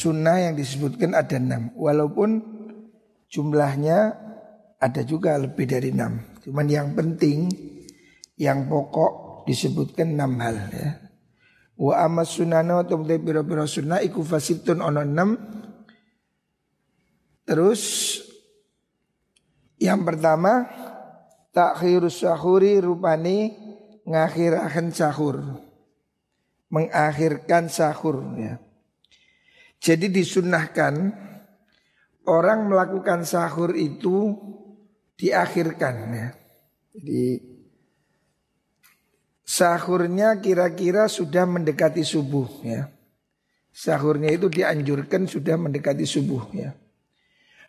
sunnah yang disebutkan ada enam. Walaupun jumlahnya ada juga lebih dari enam. Cuman yang penting, yang pokok disebutkan enam hal ya. Wa amas sunana wa tumte biro-biro sunnah iku fasitun ono enam. Terus yang pertama takhirus sahuri rupani ngakhirakan sahur. Mengakhirkan sahur ya. Jadi disunahkan orang melakukan sahur itu diakhirkan ya. Jadi sahurnya kira-kira sudah mendekati subuh ya. Sahurnya itu dianjurkan sudah mendekati subuh ya.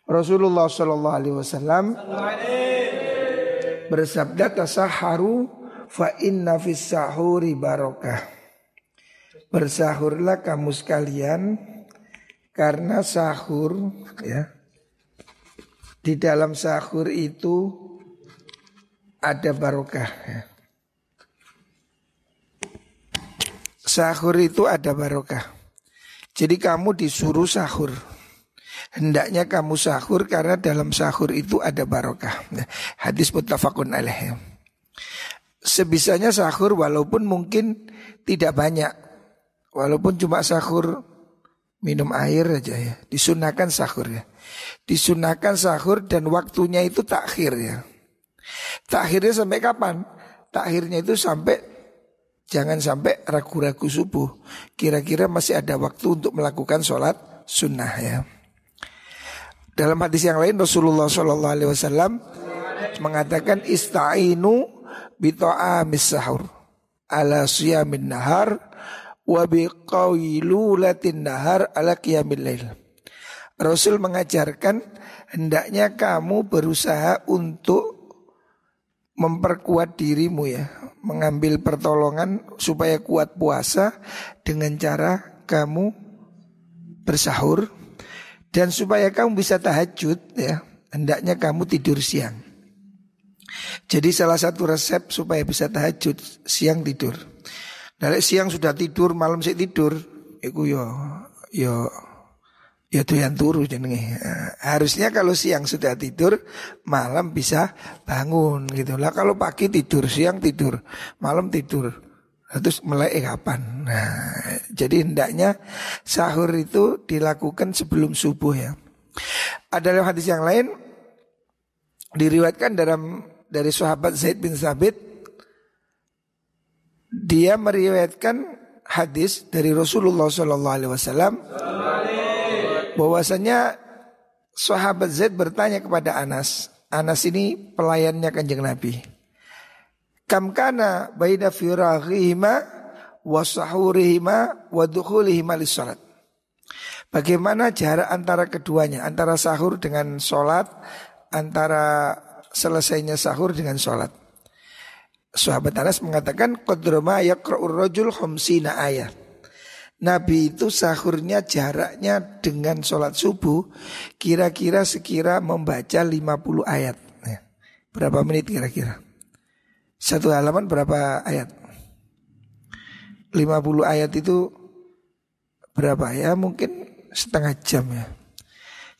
Rasulullah Shallallahu Alaihi Wasallam bersabda tasaharu fa inna fis sahuri barokah. Bersahurlah kamu sekalian karena sahur ya di dalam sahur itu ada barokah ya. Sahur itu ada barokah. Jadi kamu disuruh sahur. Hendaknya kamu sahur karena dalam sahur itu ada barokah. Ya. Hadis muttafaqun alaih. Sebisanya sahur walaupun mungkin tidak banyak. Walaupun cuma sahur minum air aja ya. Disunahkan sahur ya. Disunahkan sahur dan waktunya itu takhir ya. Takhirnya sampai kapan? Takhirnya itu sampai jangan sampai ragu-ragu subuh. Kira-kira masih ada waktu untuk melakukan sholat sunnah ya. Dalam hadis yang lain Rasulullah Shallallahu Alaihi Wasallam mengatakan istainu bito'amis sahur ala siyamin nahar wa biqailulatin nahar ala qiyamil. Rasul mengajarkan hendaknya kamu berusaha untuk memperkuat dirimu ya, mengambil pertolongan supaya kuat puasa dengan cara kamu bersahur dan supaya kamu bisa tahajud ya, hendaknya kamu tidur siang. Jadi salah satu resep supaya bisa tahajud siang tidur. Dari siang sudah tidur, malam sih tidur, iku yo yo ya yang turu jenenge. Harusnya kalau siang sudah tidur, malam bisa bangun gitu lah. Kalau pagi tidur, siang tidur, malam tidur. Terus mulai kapan? Nah, jadi hendaknya sahur itu dilakukan sebelum subuh ya. Ada hadis yang lain diriwayatkan dalam dari sahabat Zaid bin Sabit dia meriwayatkan hadis dari Rasulullah Shallallahu Alaihi Wasallam bahwasanya sahabat Zaid bertanya kepada Anas. Anas ini pelayannya kanjeng Nabi. Kam kana baina firaghihima wa sahurihima wa dukhulihima salat. Bagaimana jarak antara keduanya, antara sahur dengan sholat, antara selesainya sahur dengan sholat. Sahabat Anas mengatakan Qadroma yakra'ur rajul khumsina ayat Nabi itu sahurnya jaraknya dengan sholat subuh Kira-kira sekira membaca 50 ayat ya. Berapa menit kira-kira? Satu halaman berapa ayat? 50 ayat itu berapa ya? Mungkin setengah jam ya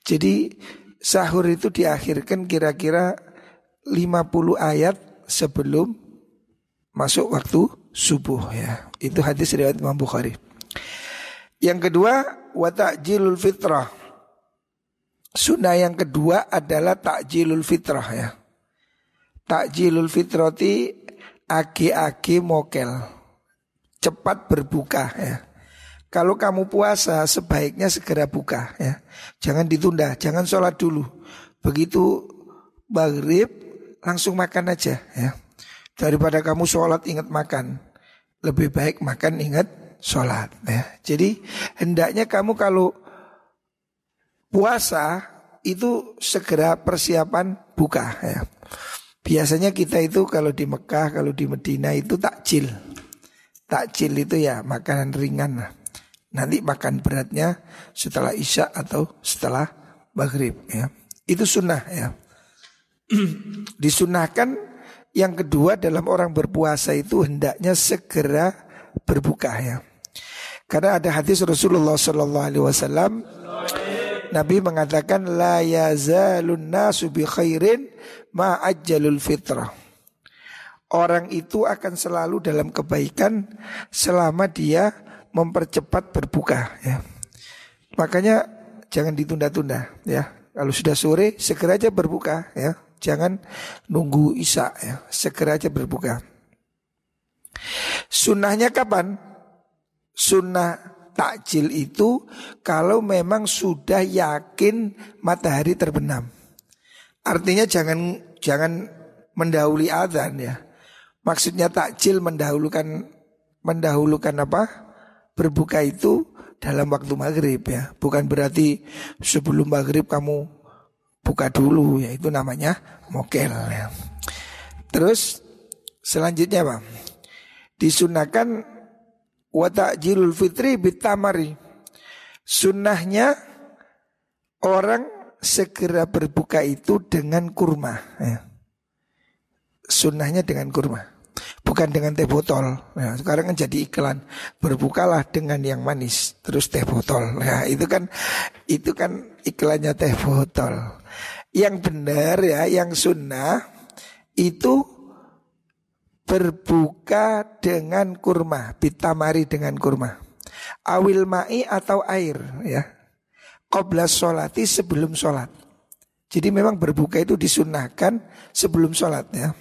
Jadi sahur itu diakhirkan kira-kira 50 ayat sebelum masuk waktu subuh ya. Itu hadis riwayat Imam Bukhari. Yang kedua, wa ta'jilul fitrah. Sunnah yang kedua adalah takjilul fitrah ya. Takjilul fitrati agi-agi mokel. Cepat berbuka ya. Kalau kamu puasa sebaiknya segera buka ya. Jangan ditunda, jangan sholat dulu. Begitu maghrib langsung makan aja ya. Daripada kamu sholat ingat makan Lebih baik makan ingat sholat ya. Jadi hendaknya kamu kalau puasa itu segera persiapan buka ya. Biasanya kita itu kalau di Mekah, kalau di Medina itu takjil. Takjil itu ya makanan ringan lah. Nanti makan beratnya setelah isya atau setelah maghrib ya. Itu sunnah ya. Disunahkan yang kedua dalam orang berpuasa itu hendaknya segera berbuka ya. Karena ada hadis Rasulullah Sallallahu Alaihi Wasallam Nabi mengatakan la yazalun nasu bi khairin ma ajjalul fitrah. Orang itu akan selalu dalam kebaikan selama dia mempercepat berbuka ya. Makanya jangan ditunda-tunda ya. Kalau sudah sore segera aja berbuka ya. Jangan nunggu isya ya. Segera aja berbuka. Sunnahnya kapan? Sunnah takjil itu kalau memang sudah yakin matahari terbenam. Artinya jangan jangan mendahului azan ya. Maksudnya takjil mendahulukan mendahulukan apa? Berbuka itu dalam waktu maghrib ya. Bukan berarti sebelum maghrib kamu buka dulu ya. Itu namanya mokel ya. Terus selanjutnya apa? Disunahkan wa ta'jilul fitri bitamari. Sunnahnya orang segera berbuka itu dengan kurma. Ya. Sunnahnya dengan kurma, bukan dengan teh botol. Ya, sekarang kan jadi iklan berbukalah dengan yang manis, terus teh botol. Ya, itu kan itu kan iklannya teh botol. Yang benar ya, yang sunnah itu berbuka dengan kurma, bitamari dengan kurma. Awil ma'i atau air ya. Qobla sholati sebelum sholat. Jadi memang berbuka itu disunahkan sebelum sholat ya.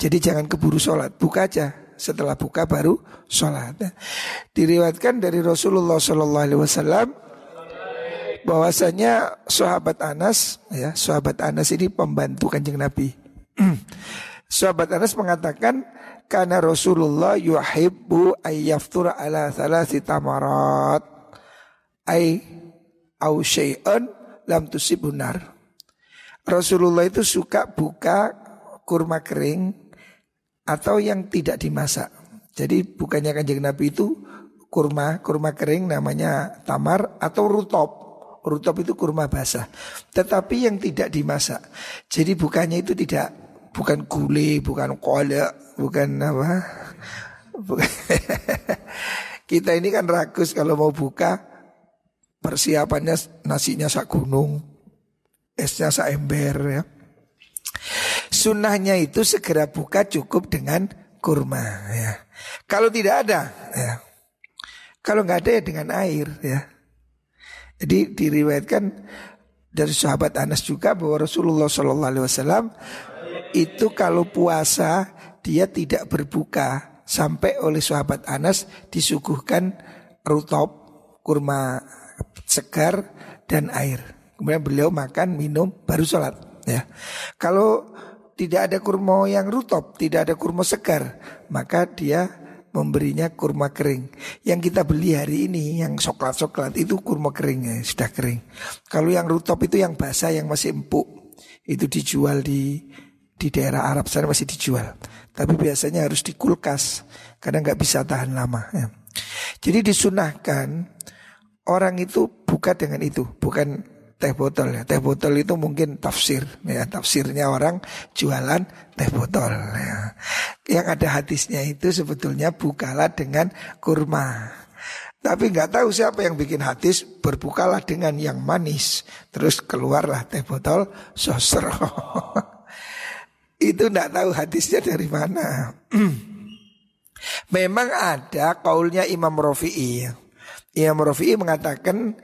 Jadi jangan keburu sholat, buka aja. Setelah buka baru sholat. Ya. Diriwatkan dari Rasulullah Shallallahu Alaihi Wasallam bahwasanya sahabat Anas ya sahabat Anas ini pembantu kanjeng Nabi Sahabat Anas mengatakan karena Rasulullah yuhibbu ayyaftur ala thalathi tamarat ay au syai'un lam tusibunar. Rasulullah itu suka buka kurma kering atau yang tidak dimasak. Jadi bukannya kanjeng Nabi itu kurma, kurma kering namanya tamar atau rutop. Rutop itu kurma basah. Tetapi yang tidak dimasak. Jadi bukannya itu tidak bukan kuli, bukan kolak, bukan apa. Bukan. Kita ini kan rakus kalau mau buka persiapannya nasinya sak gunung, esnya sak ember ya. Sunnahnya itu segera buka cukup dengan kurma ya. Kalau tidak ada ya. Kalau nggak ada ya dengan air ya. Jadi diriwayatkan dari sahabat Anas juga bahwa Rasulullah Shallallahu Alaihi Wasallam itu kalau puasa dia tidak berbuka sampai oleh sahabat Anas disuguhkan rutop, kurma segar dan air. Kemudian beliau makan, minum, baru sholat. Ya, kalau tidak ada kurma yang rutop, tidak ada kurma segar, maka dia memberinya kurma kering. Yang kita beli hari ini yang coklat-coklat itu kurma kering ya, sudah kering. Kalau yang rutop itu yang basah yang masih empuk, itu dijual di di daerah Arab sana masih dijual. Tapi biasanya harus di kulkas karena nggak bisa tahan lama. Ya. Jadi disunahkan orang itu buka dengan itu, bukan teh botol ya. Teh botol itu mungkin tafsir ya, tafsirnya orang jualan teh botol ya. Yang ada hadisnya itu sebetulnya bukalah dengan kurma. Tapi nggak tahu siapa yang bikin hadis berbukalah dengan yang manis. Terus keluarlah teh botol sosro. Itu tidak tahu hadisnya dari mana. Memang ada kaulnya Imam Rafi'i. Imam Rafi'i mengatakan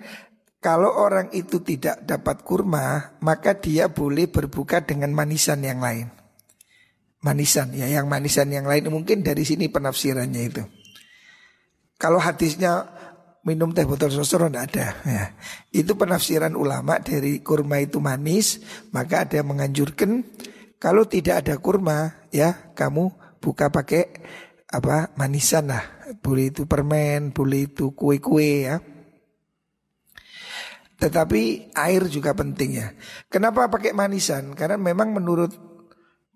kalau orang itu tidak dapat kurma, maka dia boleh berbuka dengan manisan yang lain. Manisan ya, yang manisan yang lain mungkin dari sini penafsirannya itu. Kalau hadisnya minum teh botol sosro tidak ada ya. Itu penafsiran ulama dari kurma itu manis, maka ada yang menganjurkan kalau tidak ada kurma ya kamu buka pakai apa manisan lah. Boleh itu permen, boleh itu kue-kue ya. Tetapi air juga penting ya. Kenapa pakai manisan? Karena memang menurut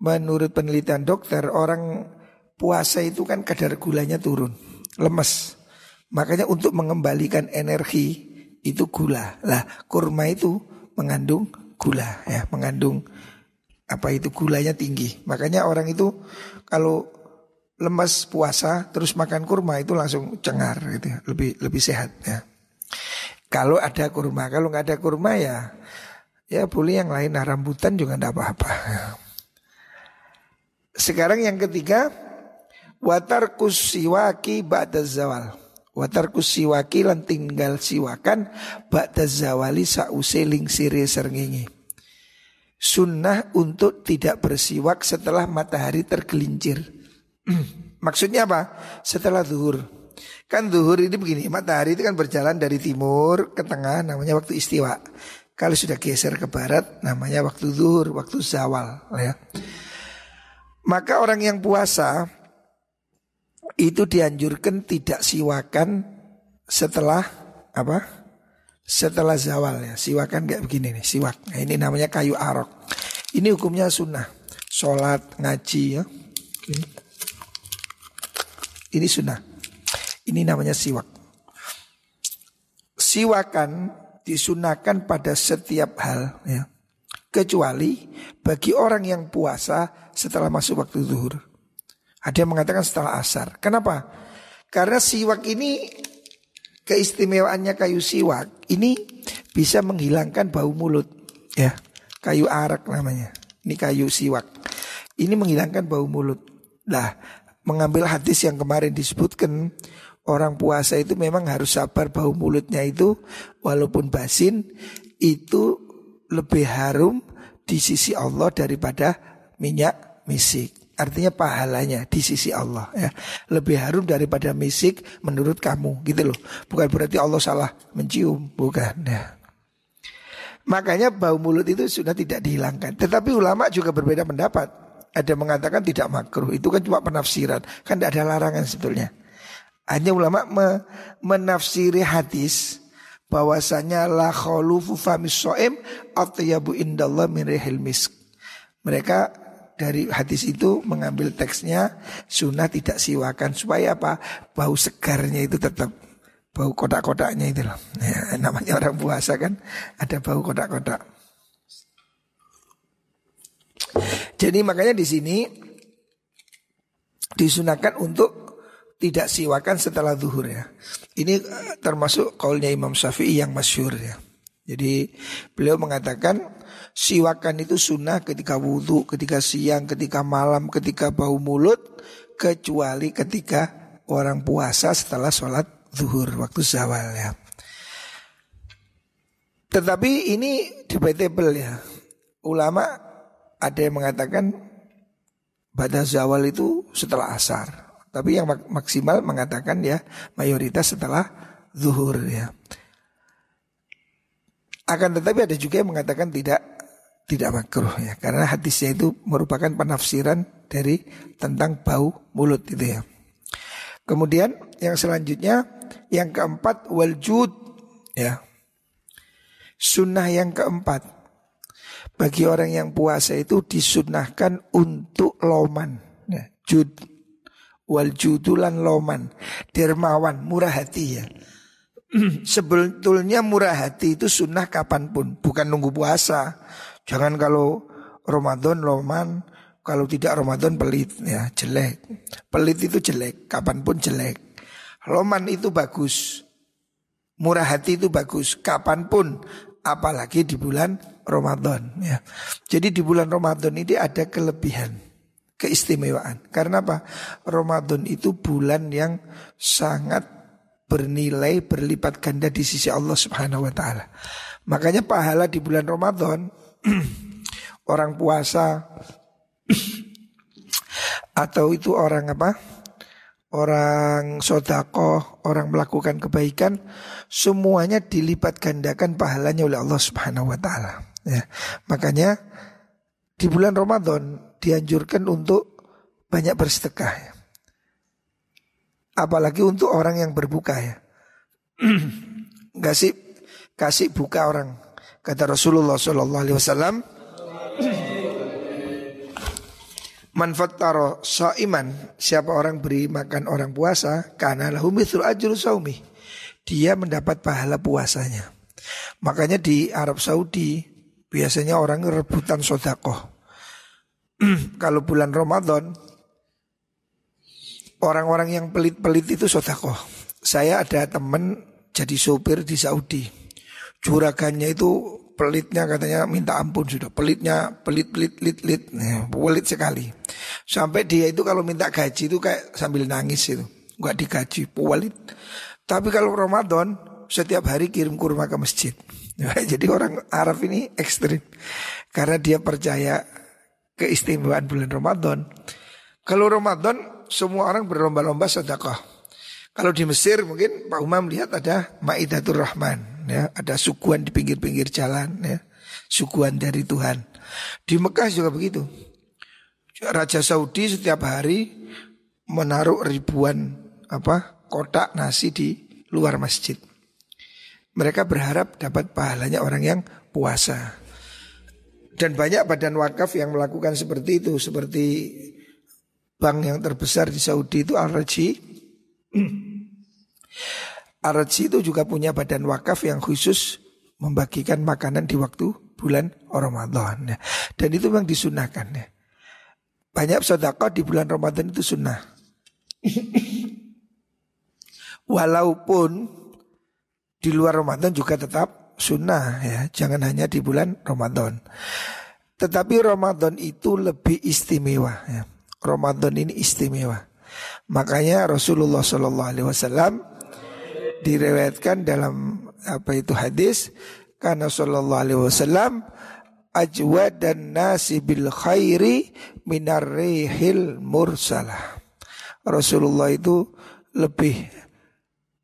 menurut penelitian dokter orang puasa itu kan kadar gulanya turun, lemes. Makanya untuk mengembalikan energi itu gula. Lah kurma itu mengandung gula ya, mengandung apa itu gulanya tinggi. Makanya orang itu kalau lemas puasa terus makan kurma itu langsung cengar gitu ya. lebih lebih sehat ya. Kalau ada kurma, kalau nggak ada kurma ya ya boleh yang lain nah rambutan juga tidak apa-apa. Sekarang yang ketiga watar kusiwaki ba'da zawal. Watar kusiwaki lan tinggal siwakan ba'da zawali sause sire serngingi. Sunnah untuk tidak bersiwak setelah matahari tergelincir. Maksudnya apa? Setelah zuhur. Kan zuhur ini begini, matahari itu kan berjalan dari timur ke tengah namanya waktu istiwa. Kalau sudah geser ke barat namanya waktu zuhur, waktu zawal ya. Maka orang yang puasa itu dianjurkan tidak siwakan setelah apa? Setelah zawal ya. Siwakan kayak begini nih, siwak. Nah, ini namanya kayu arok. Ini hukumnya sunnah. Sholat, ngaji ya. Ini sunnah. Ini namanya siwak. Siwakan disunahkan pada setiap hal ya. Kecuali bagi orang yang puasa setelah masuk waktu zuhur. Ada yang mengatakan setelah asar. Kenapa? Karena siwak ini keistimewaannya kayu siwak ini bisa menghilangkan bau mulut ya. Kayu arak namanya. Ini kayu siwak. Ini menghilangkan bau mulut. Nah, mengambil hadis yang kemarin disebutkan orang puasa itu memang harus sabar bau mulutnya itu walaupun basin itu lebih harum di sisi Allah daripada minyak misik. Artinya pahalanya di sisi Allah ya. Lebih harum daripada misik menurut kamu gitu loh. Bukan berarti Allah salah mencium, bukan ya. Makanya bau mulut itu sudah tidak dihilangkan. Tetapi ulama juga berbeda pendapat. Ada mengatakan tidak makruh. Itu kan cuma penafsiran. Kan tidak ada larangan sebetulnya. Hanya ulama me menafsiri hadis bahwasanya la khulufu famis soem atyabu indallah min rihil misk. Mereka dari hadis itu mengambil teksnya sunnah tidak siwakan supaya apa bau segarnya itu tetap bau kotak-kotaknya itu loh. Ya, namanya orang puasa kan ada bau kotak-kotak. Jadi makanya di sini disunahkan untuk tidak siwakan setelah zuhur ya. Ini eh, termasuk kaulnya Imam Syafi'i yang masyur ya. Jadi beliau mengatakan siwakan itu sunnah ketika wudhu, ketika siang, ketika malam, ketika bau mulut, kecuali ketika orang puasa setelah sholat zuhur waktu zawal ya. Tetapi ini debatable ya. Ulama ada yang mengatakan pada zawal itu setelah asar. Tapi yang maksimal mengatakan ya mayoritas setelah zuhur ya. Akan tetapi ada juga yang mengatakan tidak tidak makruh ya karena hadisnya itu merupakan penafsiran dari tentang bau mulut itu ya. Kemudian yang selanjutnya yang keempat waljud ya. Sunnah yang keempat bagi orang yang puasa itu disunnahkan untuk loman ya, jud wal judulan loman. Dermawan murah hati ya. Sebetulnya murah hati itu sunnah kapan pun bukan nunggu puasa. Jangan kalau Ramadan loman kalau tidak Ramadan pelit ya jelek. Pelit itu jelek kapan pun jelek. Loman itu bagus. Murah hati itu bagus kapan pun apalagi di bulan Ramadan ya. Jadi di bulan Ramadan ini ada kelebihan keistimewaan. Karena apa? Ramadan itu bulan yang sangat bernilai berlipat ganda di sisi Allah Subhanahu wa taala. Makanya pahala di bulan Ramadan orang puasa atau itu orang apa? Orang sodako, orang melakukan kebaikan, semuanya dilipat gandakan pahalanya oleh Allah Subhanahu Wa Taala. Ya, makanya di bulan Ramadan dianjurkan untuk banyak bersedekah ya. Apalagi untuk orang yang berbuka ya. kasih kasih buka orang. Kata Rasulullah Shallallahu Alaihi Wasallam, manfattaro iman siapa orang beri makan orang puasa karena lahu mithlu ajru saumi dia mendapat pahala puasanya makanya di Arab Saudi biasanya orang rebutan sodakoh kalau bulan Ramadan orang-orang yang pelit-pelit itu sodakoh. Saya ada teman jadi sopir di Saudi. Juragannya itu pelitnya katanya minta ampun sudah. Pelitnya pelit pelit pelit pelit, nah, pelit sekali. Sampai dia itu kalau minta gaji itu kayak sambil nangis itu, nggak digaji, pelit. Tapi kalau Ramadan setiap hari kirim kurma ke masjid. Jadi orang Arab ini ekstrim karena dia percaya keistimewaan bulan Ramadan. Kalau Ramadan semua orang berlomba-lomba sedekah. Kalau di Mesir mungkin Pak Umam lihat ada Maidatul Rahman ya, ada suguhan di pinggir-pinggir jalan ya, suguhan dari Tuhan. Di Mekah juga begitu. Raja Saudi setiap hari menaruh ribuan apa kotak nasi di luar masjid. Mereka berharap dapat pahalanya orang yang puasa. Dan banyak badan wakaf yang melakukan seperti itu, seperti bank yang terbesar di Saudi itu Al-Raji Arji itu juga punya badan wakaf yang khusus membagikan makanan di waktu bulan Ramadan. Dan itu memang disunahkan. Ya. Banyak sodako di bulan Ramadan itu sunnah. Walaupun di luar Ramadan juga tetap sunnah ya, jangan hanya di bulan Ramadan. Tetapi Ramadan itu lebih istimewa ya. Ramadan ini istimewa. Makanya Rasulullah Shallallahu Alaihi Wasallam direwetkan dalam apa itu hadis karena Shallallahu Alaihi Wasallam ajwa dan nasi bil khairi minar rihil mursalah. Rasulullah itu lebih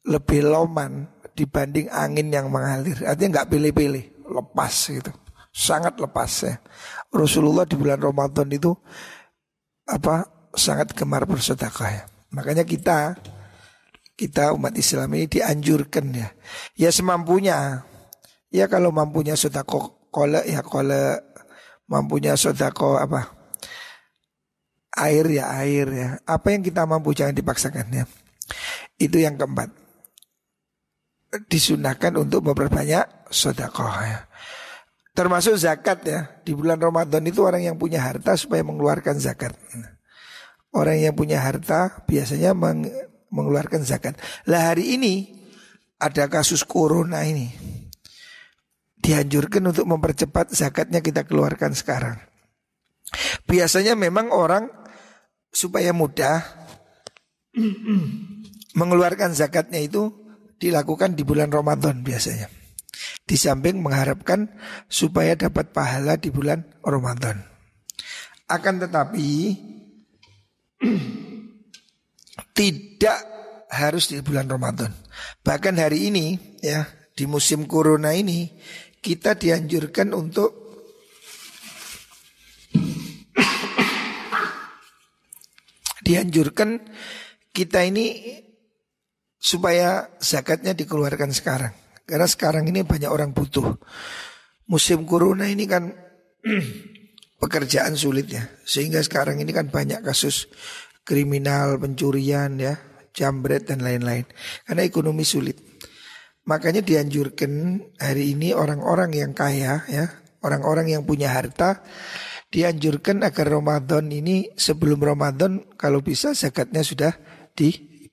lebih loman dibanding angin yang mengalir. Artinya nggak pilih-pilih, lepas gitu. Sangat lepas ya. Rasulullah di bulan Ramadan itu apa sangat gemar bersedekah ya. Makanya kita kita umat Islam ini dianjurkan ya. Ya semampunya. Ya kalau mampunya sedekah kole ya kole mampunya sedekah apa? Air ya air ya. Apa yang kita mampu jangan dipaksakan ya. Itu yang keempat. Disunahkan untuk memperbanyak sedekah ya. Termasuk zakat ya. Di bulan Ramadan itu orang yang punya harta supaya mengeluarkan zakat. Orang yang punya harta biasanya meng mengeluarkan zakat. Lah hari ini ada kasus corona ini. Dianjurkan untuk mempercepat zakatnya kita keluarkan sekarang. Biasanya memang orang supaya mudah mengeluarkan zakatnya itu dilakukan di bulan Ramadan biasanya. Di samping mengharapkan supaya dapat pahala di bulan Ramadan. Akan tetapi tidak harus di bulan Ramadan. Bahkan hari ini ya di musim corona ini kita dianjurkan untuk dianjurkan kita ini supaya zakatnya dikeluarkan sekarang. Karena sekarang ini banyak orang butuh. Musim corona ini kan pekerjaan sulit ya. Sehingga sekarang ini kan banyak kasus kriminal, pencurian ya, jambret dan lain-lain. Karena ekonomi sulit. Makanya dianjurkan hari ini orang-orang yang kaya ya, orang-orang yang punya harta dianjurkan agar Ramadan ini sebelum Ramadan kalau bisa zakatnya sudah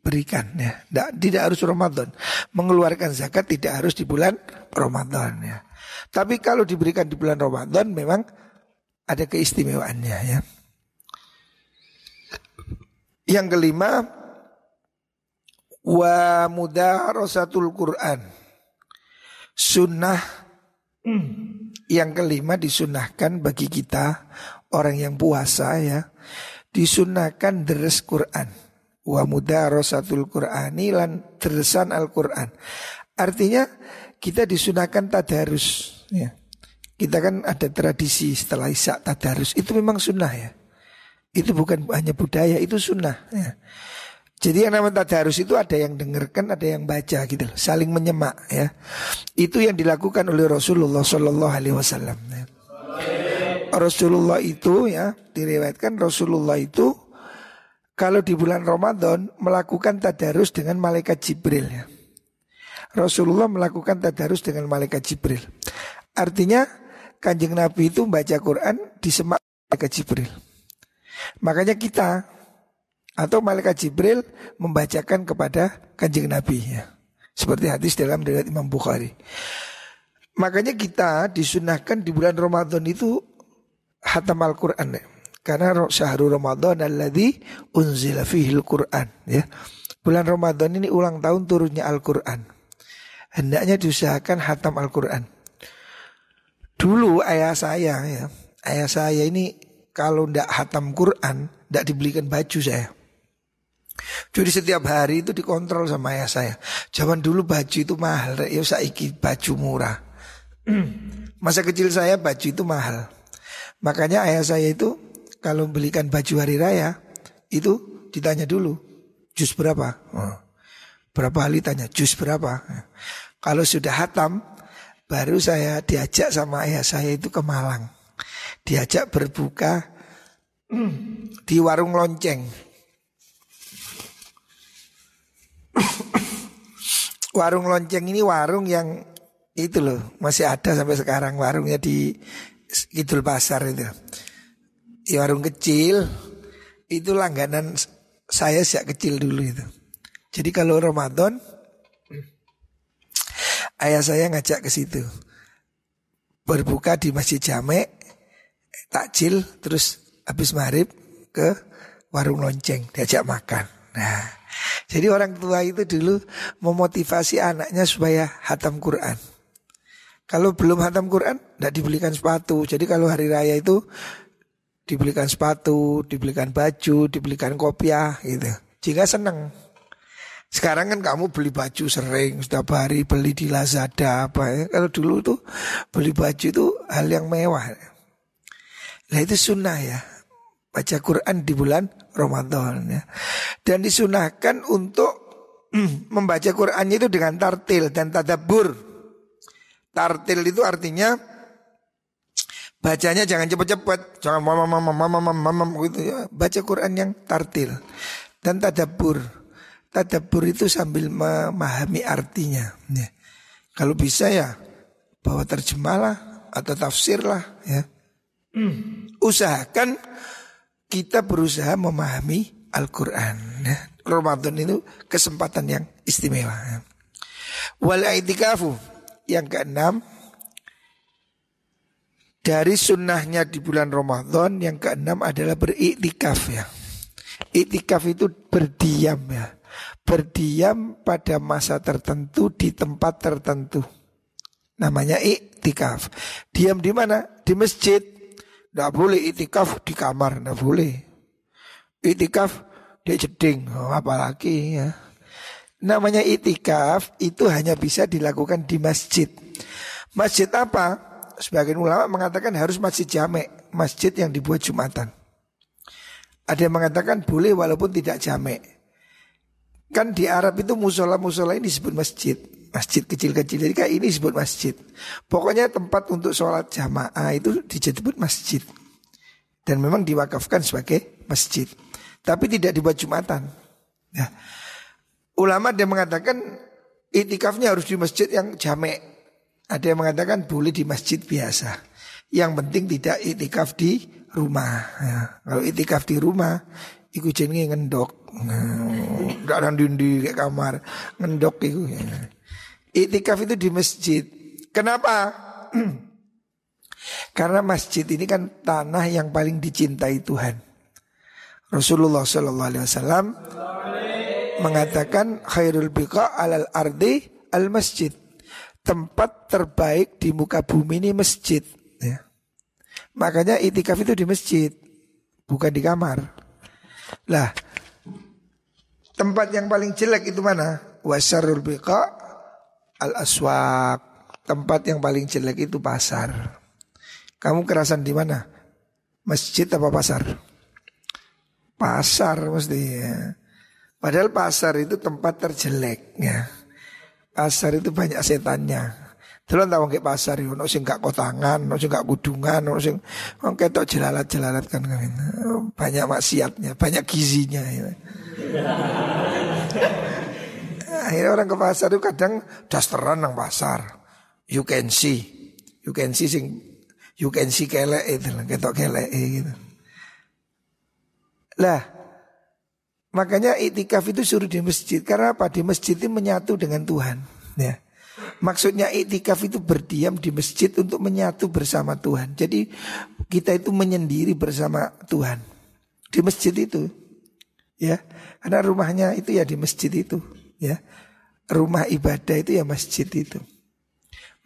diberikan ya. Tidak, tidak harus Ramadan. Mengeluarkan zakat tidak harus di bulan Ramadan ya. Tapi kalau diberikan di bulan Ramadan memang ada keistimewaannya ya. Yang kelima wa mudarasatul Quran. Sunnah yang kelima disunahkan bagi kita orang yang puasa ya disunahkan deres Quran wa mudarasatul Qurani lan deresan Al-Quran. Artinya kita disunahkan tadarus ya. Kita kan ada tradisi setelah Isya tadarus itu memang sunnah ya. Itu bukan hanya budaya, itu sunnah ya. Jadi yang namanya tadarus itu ada yang dengarkan, ada yang baca gitu loh, saling menyemak ya. Itu yang dilakukan oleh Rasulullah Shallallahu Alaihi Wasallam. Ya. Rasulullah itu ya diriwayatkan Rasulullah itu kalau di bulan Ramadan melakukan tadarus dengan malaikat Jibril ya. Rasulullah melakukan tadarus dengan malaikat Jibril. Artinya kanjeng Nabi itu membaca Quran di semak ke Jibril. Makanya kita Atau malaikat Jibril membacakan kepada kanjeng Nabi ya. Seperti hadis dalam riwayat Imam Bukhari. Makanya kita disunahkan di bulan Ramadan itu hatam Al-Quran ya. Karena syahrul Ramadan alladhi unzila fihil Quran ya. Bulan Ramadan ini ulang tahun turunnya Al-Quran. Hendaknya diusahakan hatam Al-Quran. Dulu ayah saya ya, ayah saya ini kalau ndak hatam Quran, ndak dibelikan baju saya. Jadi setiap hari itu dikontrol sama ayah saya. Zaman dulu baju itu mahal, ya saiki baju murah. Masa kecil saya baju itu mahal. Makanya ayah saya itu kalau belikan baju hari raya itu ditanya dulu jus berapa. Oh. Berapa kali tanya jus berapa. Kalau sudah hatam baru saya diajak sama ayah saya itu ke Malang. Diajak berbuka di warung lonceng. warung lonceng ini warung yang itu loh masih ada sampai sekarang warungnya di Kidul Pasar itu. Ya, warung kecil itu langganan saya sejak kecil dulu itu. Jadi kalau Ramadan ayah saya ngajak ke situ. Berbuka di Masjid Jamek, takjil terus habis maghrib ke warung lonceng diajak makan. Nah, jadi orang tua itu dulu memotivasi anaknya supaya hatam Quran. Kalau belum hatam Quran, tidak dibelikan sepatu. Jadi kalau hari raya itu dibelikan sepatu, dibelikan baju, dibelikan kopiah gitu. Jika senang. Sekarang kan kamu beli baju sering setiap hari beli di Lazada apa ya. Kalau dulu tuh beli baju itu hal yang mewah. Nah itu sunnah ya. Baca Quran di bulan Ramadan ya. Dan disunahkan untuk membaca Quran itu dengan tartil dan tadabur. Tartil itu artinya bacanya jangan cepat-cepat, jangan mama mama mama mama mama gitu ya. Baca Quran yang tartil dan tadabur. Tadabur itu sambil memahami artinya. Ya. Kalau bisa ya bawa terjemahlah atau tafsirlah ya. Hmm. Usahakan kita berusaha memahami Al-Quran. Ya. Ramadan itu kesempatan yang istimewa. Ya. Wal itikafu yang keenam dari sunnahnya di bulan Ramadan yang keenam adalah beriktikaf ya. Iktikaf itu berdiam ya. Berdiam pada masa tertentu di tempat tertentu. Namanya iktikaf. Diam di mana? Di masjid. Tidak boleh iktikaf di kamar, tidak boleh. Iktikaf di jeding, oh, apalagi ya. Namanya itikaf itu hanya bisa dilakukan di masjid. Masjid apa? Sebagian ulama mengatakan harus masjid jamek, masjid yang dibuat Jumatan. Ada yang mengatakan boleh walaupun tidak jamek. Kan di Arab itu musola-musola ini disebut masjid. Masjid kecil-kecil jadi kayak ini disebut masjid. Pokoknya tempat untuk sholat jamaah itu disebut masjid. Dan memang diwakafkan sebagai masjid. Tapi tidak dibuat Jumatan. Nah, Ulama dia mengatakan itikafnya harus di masjid yang jamek. Ada yang mengatakan boleh di masjid biasa. Yang penting tidak itikaf di rumah. Ya. Kalau itikaf di rumah, iku jenenge ngendok. Tidak ada di kamar, ngendok itu. Ya. Itikaf itu di masjid. Kenapa? Karena masjid ini kan tanah yang paling dicintai Tuhan. Rasulullah Wasallam mengatakan khairul biqa alal ardi al masjid. Tempat terbaik di muka bumi ini masjid. Ya. Makanya itikaf itu di masjid, bukan di kamar. Lah, tempat yang paling jelek itu mana? Wasarul biqa al aswaq. Tempat yang paling jelek itu pasar. Kamu kerasan di mana? Masjid apa pasar? Pasar mesti ya. Padahal pasar itu tempat terjelek ya. Pasar itu banyak setannya. Delon tahu ke pasar itu, no sing gak kotangan, no sing gak kudungan, no sing wong ketok jelalat-jelalat kan banyak maksiatnya, banyak gizinya. Ya. Akhirnya orang ke pasar itu kadang dasteran nang pasar. You can see, you can see sing, you can see kelek itu, ketok kelek gitu. Lah, Makanya itikaf itu suruh di masjid karena apa? Di masjid itu menyatu dengan Tuhan. Ya. Maksudnya itikaf itu berdiam di masjid untuk menyatu bersama Tuhan. Jadi kita itu menyendiri bersama Tuhan di masjid itu. Ya, karena rumahnya itu ya di masjid itu, ya. Rumah ibadah itu ya masjid itu.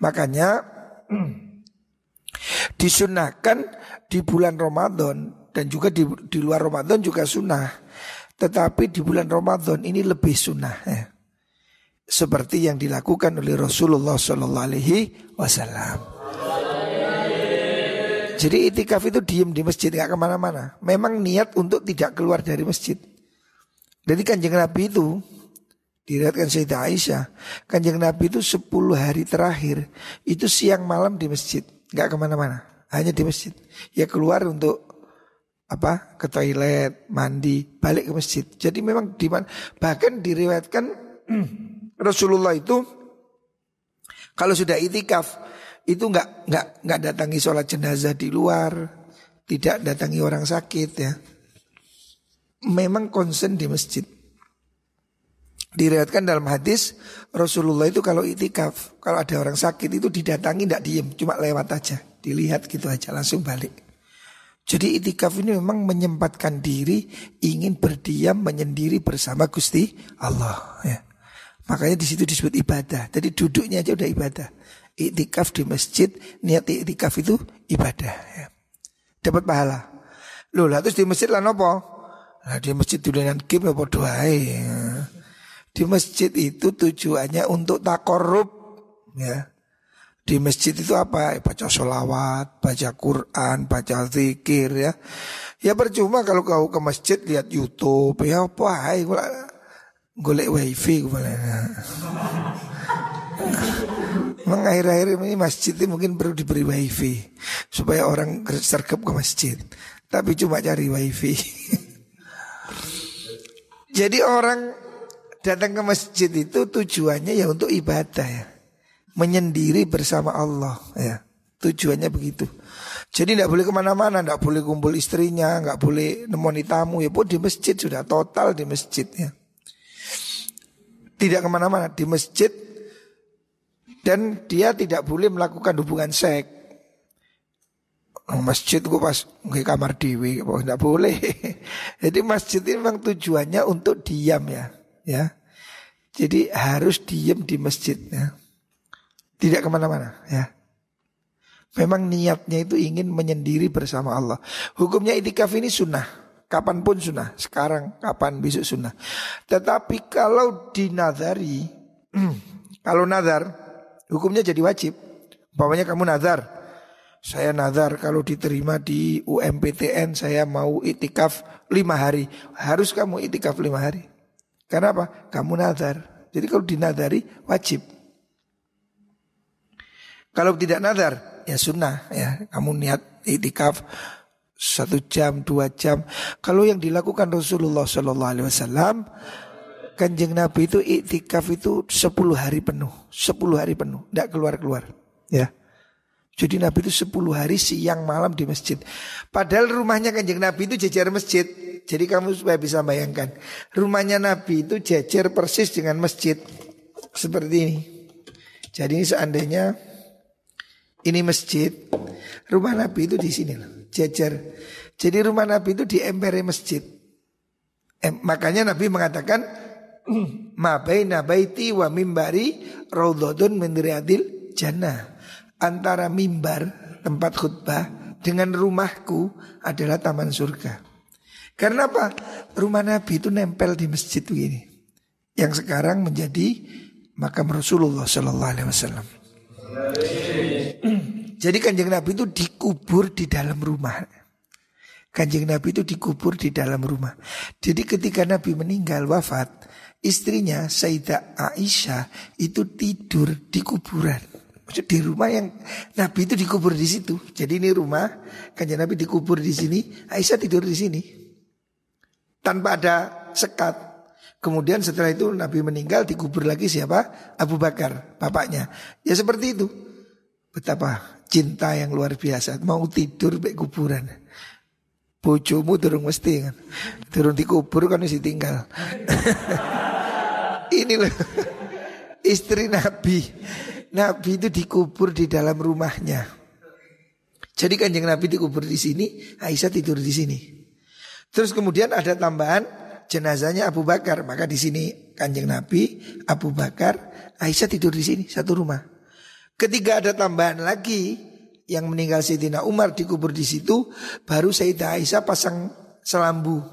Makanya disunahkan di bulan Ramadan dan juga di, di luar Ramadan juga sunnah. Tetapi di bulan Ramadan ini lebih sunnah. Ya seperti yang dilakukan oleh Rasulullah Shallallahu Alaihi Wasallam. Jadi itikaf itu diem di masjid nggak ke mana-mana. Memang niat untuk tidak keluar dari masjid. Jadi kanjeng Nabi itu diriatkan Sayyidah Aisyah, kanjeng Nabi itu 10 hari terakhir itu siang malam di masjid, nggak ke mana-mana, hanya di masjid. Ya keluar untuk apa ke toilet, mandi, balik ke masjid. Jadi memang di bahkan diriwayatkan Rasulullah itu kalau sudah itikaf itu nggak nggak nggak datangi sholat jenazah di luar, tidak datangi orang sakit ya. Memang konsen di masjid. Diriwayatkan dalam hadis Rasulullah itu kalau itikaf, kalau ada orang sakit itu didatangi tidak diem, cuma lewat aja, dilihat gitu aja langsung balik. Jadi itikaf ini memang menyempatkan diri ingin berdiam menyendiri bersama Gusti Allah ya. Makanya di situ disebut ibadah. Jadi duduknya aja udah ibadah. Iktikaf di masjid, niat iktikaf itu ibadah. Ya. Dapat pahala. Loh, lah terus di masjid lah nopo? Nah, di masjid dengan game apa ya. Di masjid itu tujuannya untuk takorup ya. Di masjid itu apa? Ya, baca sholawat, baca Quran, baca zikir ya. Ya percuma kalau kau ke masjid lihat YouTube ya apa? Ya, golek wifi ke mana Memang akhir-akhir ini masjid ini mungkin perlu diberi wifi supaya orang sergap ke masjid. Tapi cuma cari wifi. Jadi orang datang ke masjid itu tujuannya ya untuk ibadah ya. Menyendiri bersama Allah ya. Tujuannya begitu. Jadi tidak boleh ke mana-mana, tidak boleh kumpul istrinya, nggak boleh nemoni tamu ya. Pun di masjid sudah total di masjid ya tidak ke mana-mana di masjid dan dia tidak boleh melakukan hubungan seks. Masjid gua pas ke kamar dewi, tidak boleh. Jadi masjid ini memang tujuannya untuk diam ya, ya. Jadi harus diam di masjid ya. Tidak ke mana-mana ya. Memang niatnya itu ingin menyendiri bersama Allah. Hukumnya itikaf ini sunnah. Kapan pun sunnah, sekarang, kapan, besok sunnah. Tetapi kalau dinadari, kalau nazar, hukumnya jadi wajib. Bawanya kamu nazar, saya nazar kalau diterima di UMPTN saya mau itikaf lima hari. Harus kamu itikaf lima hari. Karena apa? Kamu nazar. Jadi kalau dinadari wajib. Kalau tidak nazar ya sunnah ya. Kamu niat itikaf satu jam, dua jam. Kalau yang dilakukan Rasulullah Shallallahu Alaihi Wasallam, kanjeng Nabi itu iktikaf itu sepuluh hari penuh, sepuluh hari penuh, tidak keluar keluar, ya. Jadi Nabi itu sepuluh hari siang malam di masjid. Padahal rumahnya kanjeng Nabi itu jajar masjid. Jadi kamu supaya bisa bayangkan, rumahnya Nabi itu jajar persis dengan masjid seperti ini. Jadi seandainya ini masjid, rumah Nabi itu di sini loh jajar. Jadi rumah Nabi itu di emper masjid. Eh, makanya Nabi mengatakan ma baiti wa mimbari raudhatun min riyadil jannah. Antara mimbar tempat khutbah dengan rumahku adalah taman surga. Karena apa? Rumah Nabi itu nempel di masjid begini. Yang sekarang menjadi makam Rasulullah Sallallahu Alaihi Wasallam. Jadi kanjeng Nabi itu dikubur di dalam rumah. Kanjeng Nabi itu dikubur di dalam rumah. Jadi ketika Nabi meninggal wafat, istrinya Sayyidah Aisyah itu tidur di kuburan. Di rumah yang Nabi itu dikubur di situ. Jadi ini rumah kanjeng Nabi dikubur di sini, Aisyah tidur di sini. Tanpa ada sekat. Kemudian setelah itu Nabi meninggal dikubur lagi siapa? Abu Bakar, bapaknya. Ya seperti itu. Betapa cinta yang luar biasa. Mau tidur di kuburan. Bojomu durung mesti kan. Durung dikubur kan mesti tinggal. Ini loh. Istri Nabi. Nabi itu dikubur di dalam rumahnya. Jadi kanjeng Nabi dikubur di sini, Aisyah tidur di sini. Terus kemudian ada tambahan jenazahnya Abu Bakar, maka di sini kanjeng Nabi, Abu Bakar, Aisyah tidur di sini satu rumah. Ketika ada tambahan lagi, yang meninggal Sayyidina Umar dikubur di situ, baru Sayyidah Aisyah pasang selambu.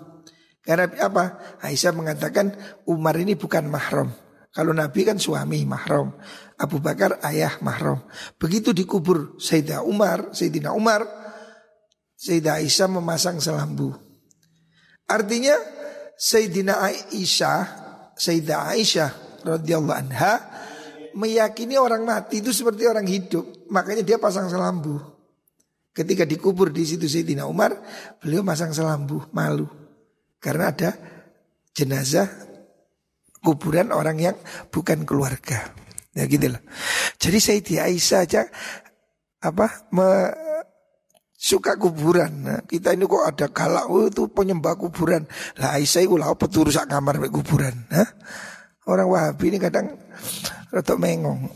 Karena apa? Aisyah mengatakan Umar ini bukan mahram. Kalau Nabi kan suami mahram, Abu Bakar ayah mahram. Begitu dikubur Sayyidah Umar, Sayyidina Umar, Sayyidah Aisyah memasang selambu. Artinya Sayyidina Aisyah, Sayyidah Aisyah radhiyallahu anha meyakini orang mati itu seperti orang hidup. Makanya dia pasang selambu. Ketika dikubur di situ Sayyidina Umar, beliau pasang selambu, malu. Karena ada jenazah kuburan orang yang bukan keluarga. Ya gitu loh. Jadi Sayyidina Aisyah aja apa me, suka kuburan. Nah, kita ini kok ada galak oh, itu penyembah kuburan. Lah Aisyah itu lah peturus kamar kuburan. Nah, orang Wahabi ini kadang Rata mengong.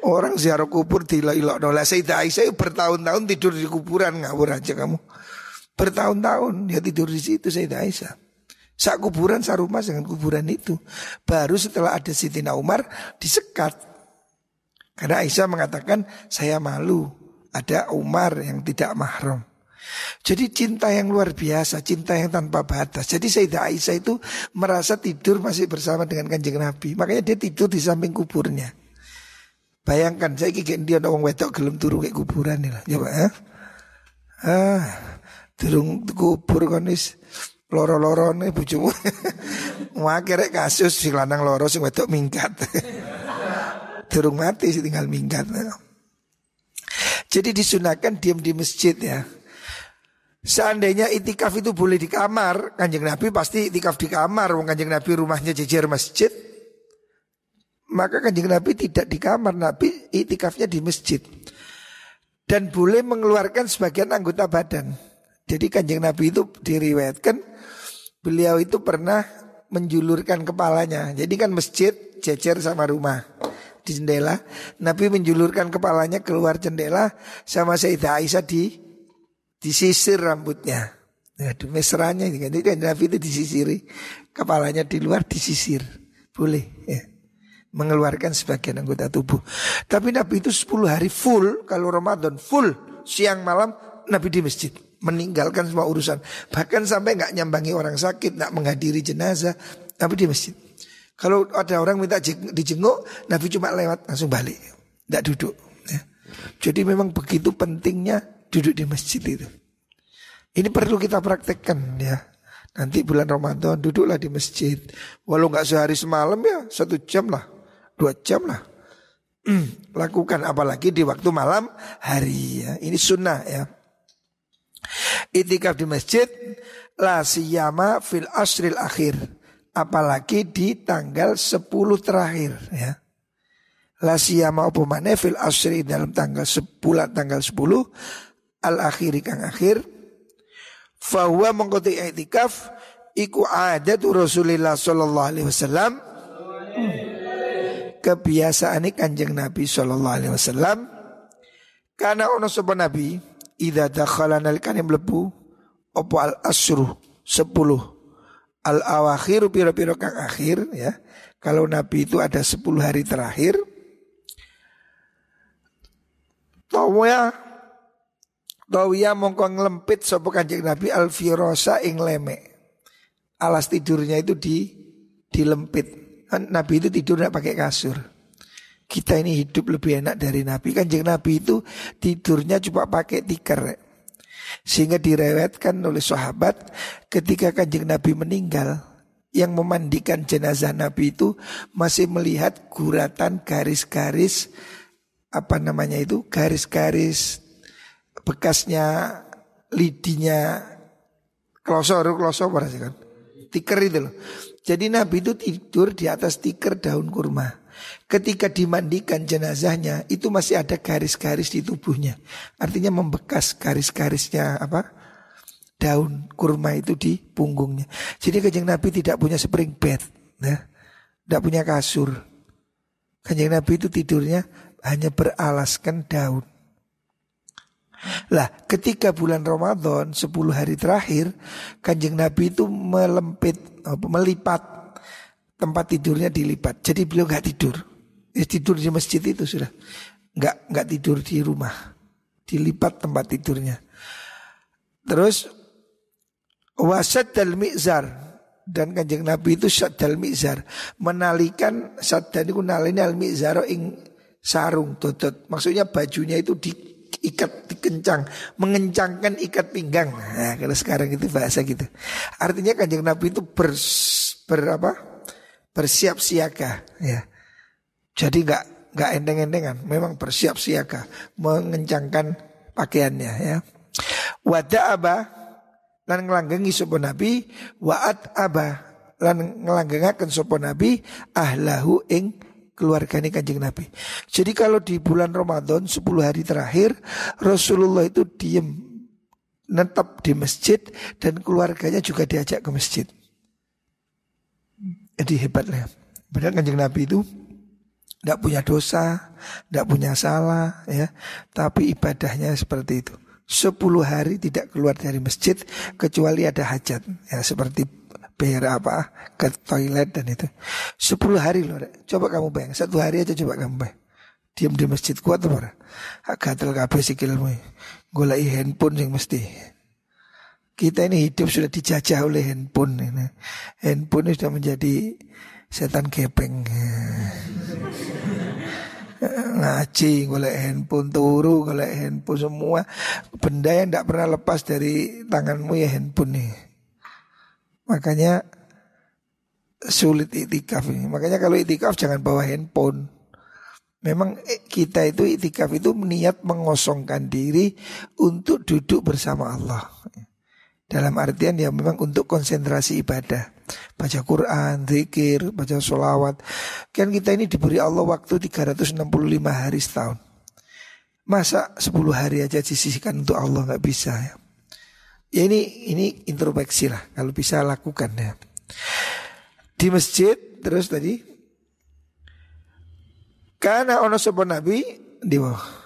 Orang ziarah kubur dilok-ilok nolak Sayyidah Aisyah bertahun-tahun tidur di kuburan ngawur aja kamu. Bertahun-tahun dia tidur di situ Sayyidah Aisyah. Sak kuburan, sak rumah dengan kuburan itu. Baru setelah ada Sayyidina Umar disekat. Karena Aisyah mengatakan saya malu ada Umar yang tidak mahram. Jadi cinta yang luar biasa, cinta yang tanpa batas. Jadi Sayyidah Aisyah itu merasa tidur masih bersama dengan kanjeng Nabi. Makanya dia tidur di samping kuburnya. Bayangkan saya kiki dia orang wedok gelem turu kayak kuburan nih lah. Coba ya. Ah, turun kubur kan is loro-loro nih bujumu. Makanya kasus si lanang loro sing wedok minggat. Turun mati sih tinggal minggat. Jadi disunahkan diam di masjid ya. Seandainya itikaf itu boleh di kamar, kanjeng Nabi pasti itikaf di kamar. Wong kanjeng Nabi rumahnya jejer masjid. Maka kanjeng Nabi tidak di kamar, Nabi itikafnya di masjid. Dan boleh mengeluarkan sebagian anggota badan. Jadi kanjeng Nabi itu diriwayatkan beliau itu pernah menjulurkan kepalanya. Jadi kan masjid jejer sama rumah di jendela. Nabi menjulurkan kepalanya keluar jendela sama Sayyidah Aisyah di disisir rambutnya. Aduh mesranya ini kan, kan Nabi itu disisiri kepalanya di luar disisir boleh ya mengeluarkan sebagian anggota tubuh. Tapi Nabi itu 10 hari full kalau Ramadan full siang malam Nabi di masjid meninggalkan semua urusan bahkan sampai nggak nyambangi orang sakit nggak menghadiri jenazah Nabi di masjid. Kalau ada orang minta dijenguk Nabi cuma lewat langsung balik nggak duduk. Ya. Jadi memang begitu pentingnya duduk di masjid itu. Ini perlu kita praktekkan ya. Nanti bulan Ramadan duduklah di masjid. Walau nggak sehari semalam ya satu jam lah, dua jam lah. Lakukan apalagi di waktu malam hari ya. Ini sunnah ya. Itikaf di masjid la siyama fil asril akhir. Apalagi di tanggal 10 terakhir ya. La siyama apa fil asri dalam tanggal 10 tanggal 10 al akhiri kang akhir. Fahuwa mengkoti i'tikaf iku adat Rasulullah sallallahu alaihi wasallam. Kebiasaan kanjeng Nabi sallallahu alaihi wasallam. Karena ono sapa Nabi idza dakhala nalikane mlebu opo al asru 10 al awakhir piro-piro kang akhir ya kalau Nabi itu ada 10 hari terakhir Tawa Tawiya mongko ngelempit sapa Kanjeng Nabi alfirosa ing leme. Alas tidurnya itu di dilempit. Kan Nabi itu tidur tidak pakai kasur. Kita ini hidup lebih enak dari Nabi. Kanjeng Nabi itu tidurnya cuma pakai tikar. Sehingga direwetkan oleh sahabat ketika Kanjeng Nabi meninggal yang memandikan jenazah Nabi itu masih melihat guratan garis-garis apa namanya itu garis-garis bekasnya lidinya kloso, kloso apa sih kan? Tiker itu loh. Jadi Nabi itu tidur di atas tiker daun kurma. Ketika dimandikan jenazahnya itu masih ada garis-garis di tubuhnya. Artinya membekas garis-garisnya apa? daun kurma itu di punggungnya. Jadi kanjeng Nabi tidak punya spring bed, ya. tidak punya kasur. Kanjeng Nabi itu tidurnya hanya beralaskan daun. Lah ketika bulan Ramadan 10 hari terakhir Kanjeng Nabi itu melempit Melipat tempat tidurnya dilipat Jadi beliau nggak tidur. Ya, Tidur di masjid itu sudah. Nggak nggak tidur di rumah. Dilipat tempat tidurnya. Terus Wasad dal mizar. Dan kanjeng Nabi itu dal mizar. Menalikan dan itu nalini al mizar ing sarung totot maksudnya bajunya itu diikat dikencang. Mengencangkan ikat pinggang. Nah kalau sekarang itu bahasa gitu. Artinya kanjeng Nabi itu ber, ber apa bersiap siaga ya jadi nggak nggak endeng-endengan memang bersiap siaga mengencangkan pakaiannya ya wada abah lan ngelanggengi sapa nabi waat abah lan ngelanggengaken sapa nabi ahlahu ing keluarganya kanjeng Nabi. Jadi kalau di bulan Ramadan 10 hari terakhir Rasulullah itu diem netap di masjid dan keluarganya juga diajak ke masjid. Jadi hebatnya. Padahal kanjeng Nabi itu tidak punya dosa, tidak punya salah, ya, tapi ibadahnya seperti itu. 10 hari tidak keluar dari masjid kecuali ada hajat. Ya seperti bayar apa ke toilet dan itu. 10 hari loh coba kamu bayang. Satu hari aja coba kamu bayang. Diam di masjid kuat apa gatel kabeh sikilmu. Golai handphone yang mesti kita ini hidup sudah dijajah oleh handphone ini handphone sudah menjadi setan kepeng ngaji, golek handphone turu, golek handphone semua benda yang tidak pernah lepas dari tanganmu ya handphone nih. Makanya sulit itikaf ini. Makanya kalau itikaf jangan bawa handphone. Memang kita itu itikaf itu niat mengosongkan diri untuk duduk bersama Allah. Dalam artian ya memang untuk konsentrasi ibadah baca Quran, zikir, baca sholawat. Kan kita ini diberi Allah waktu 365 hari setahun. Masa 10 hari aja disisihkan untuk Allah nggak bisa ya. Ya ini ini introspeksi lah kalau bisa lakukan ya. Di masjid terus tadi karena ono sapa nabi di bawah.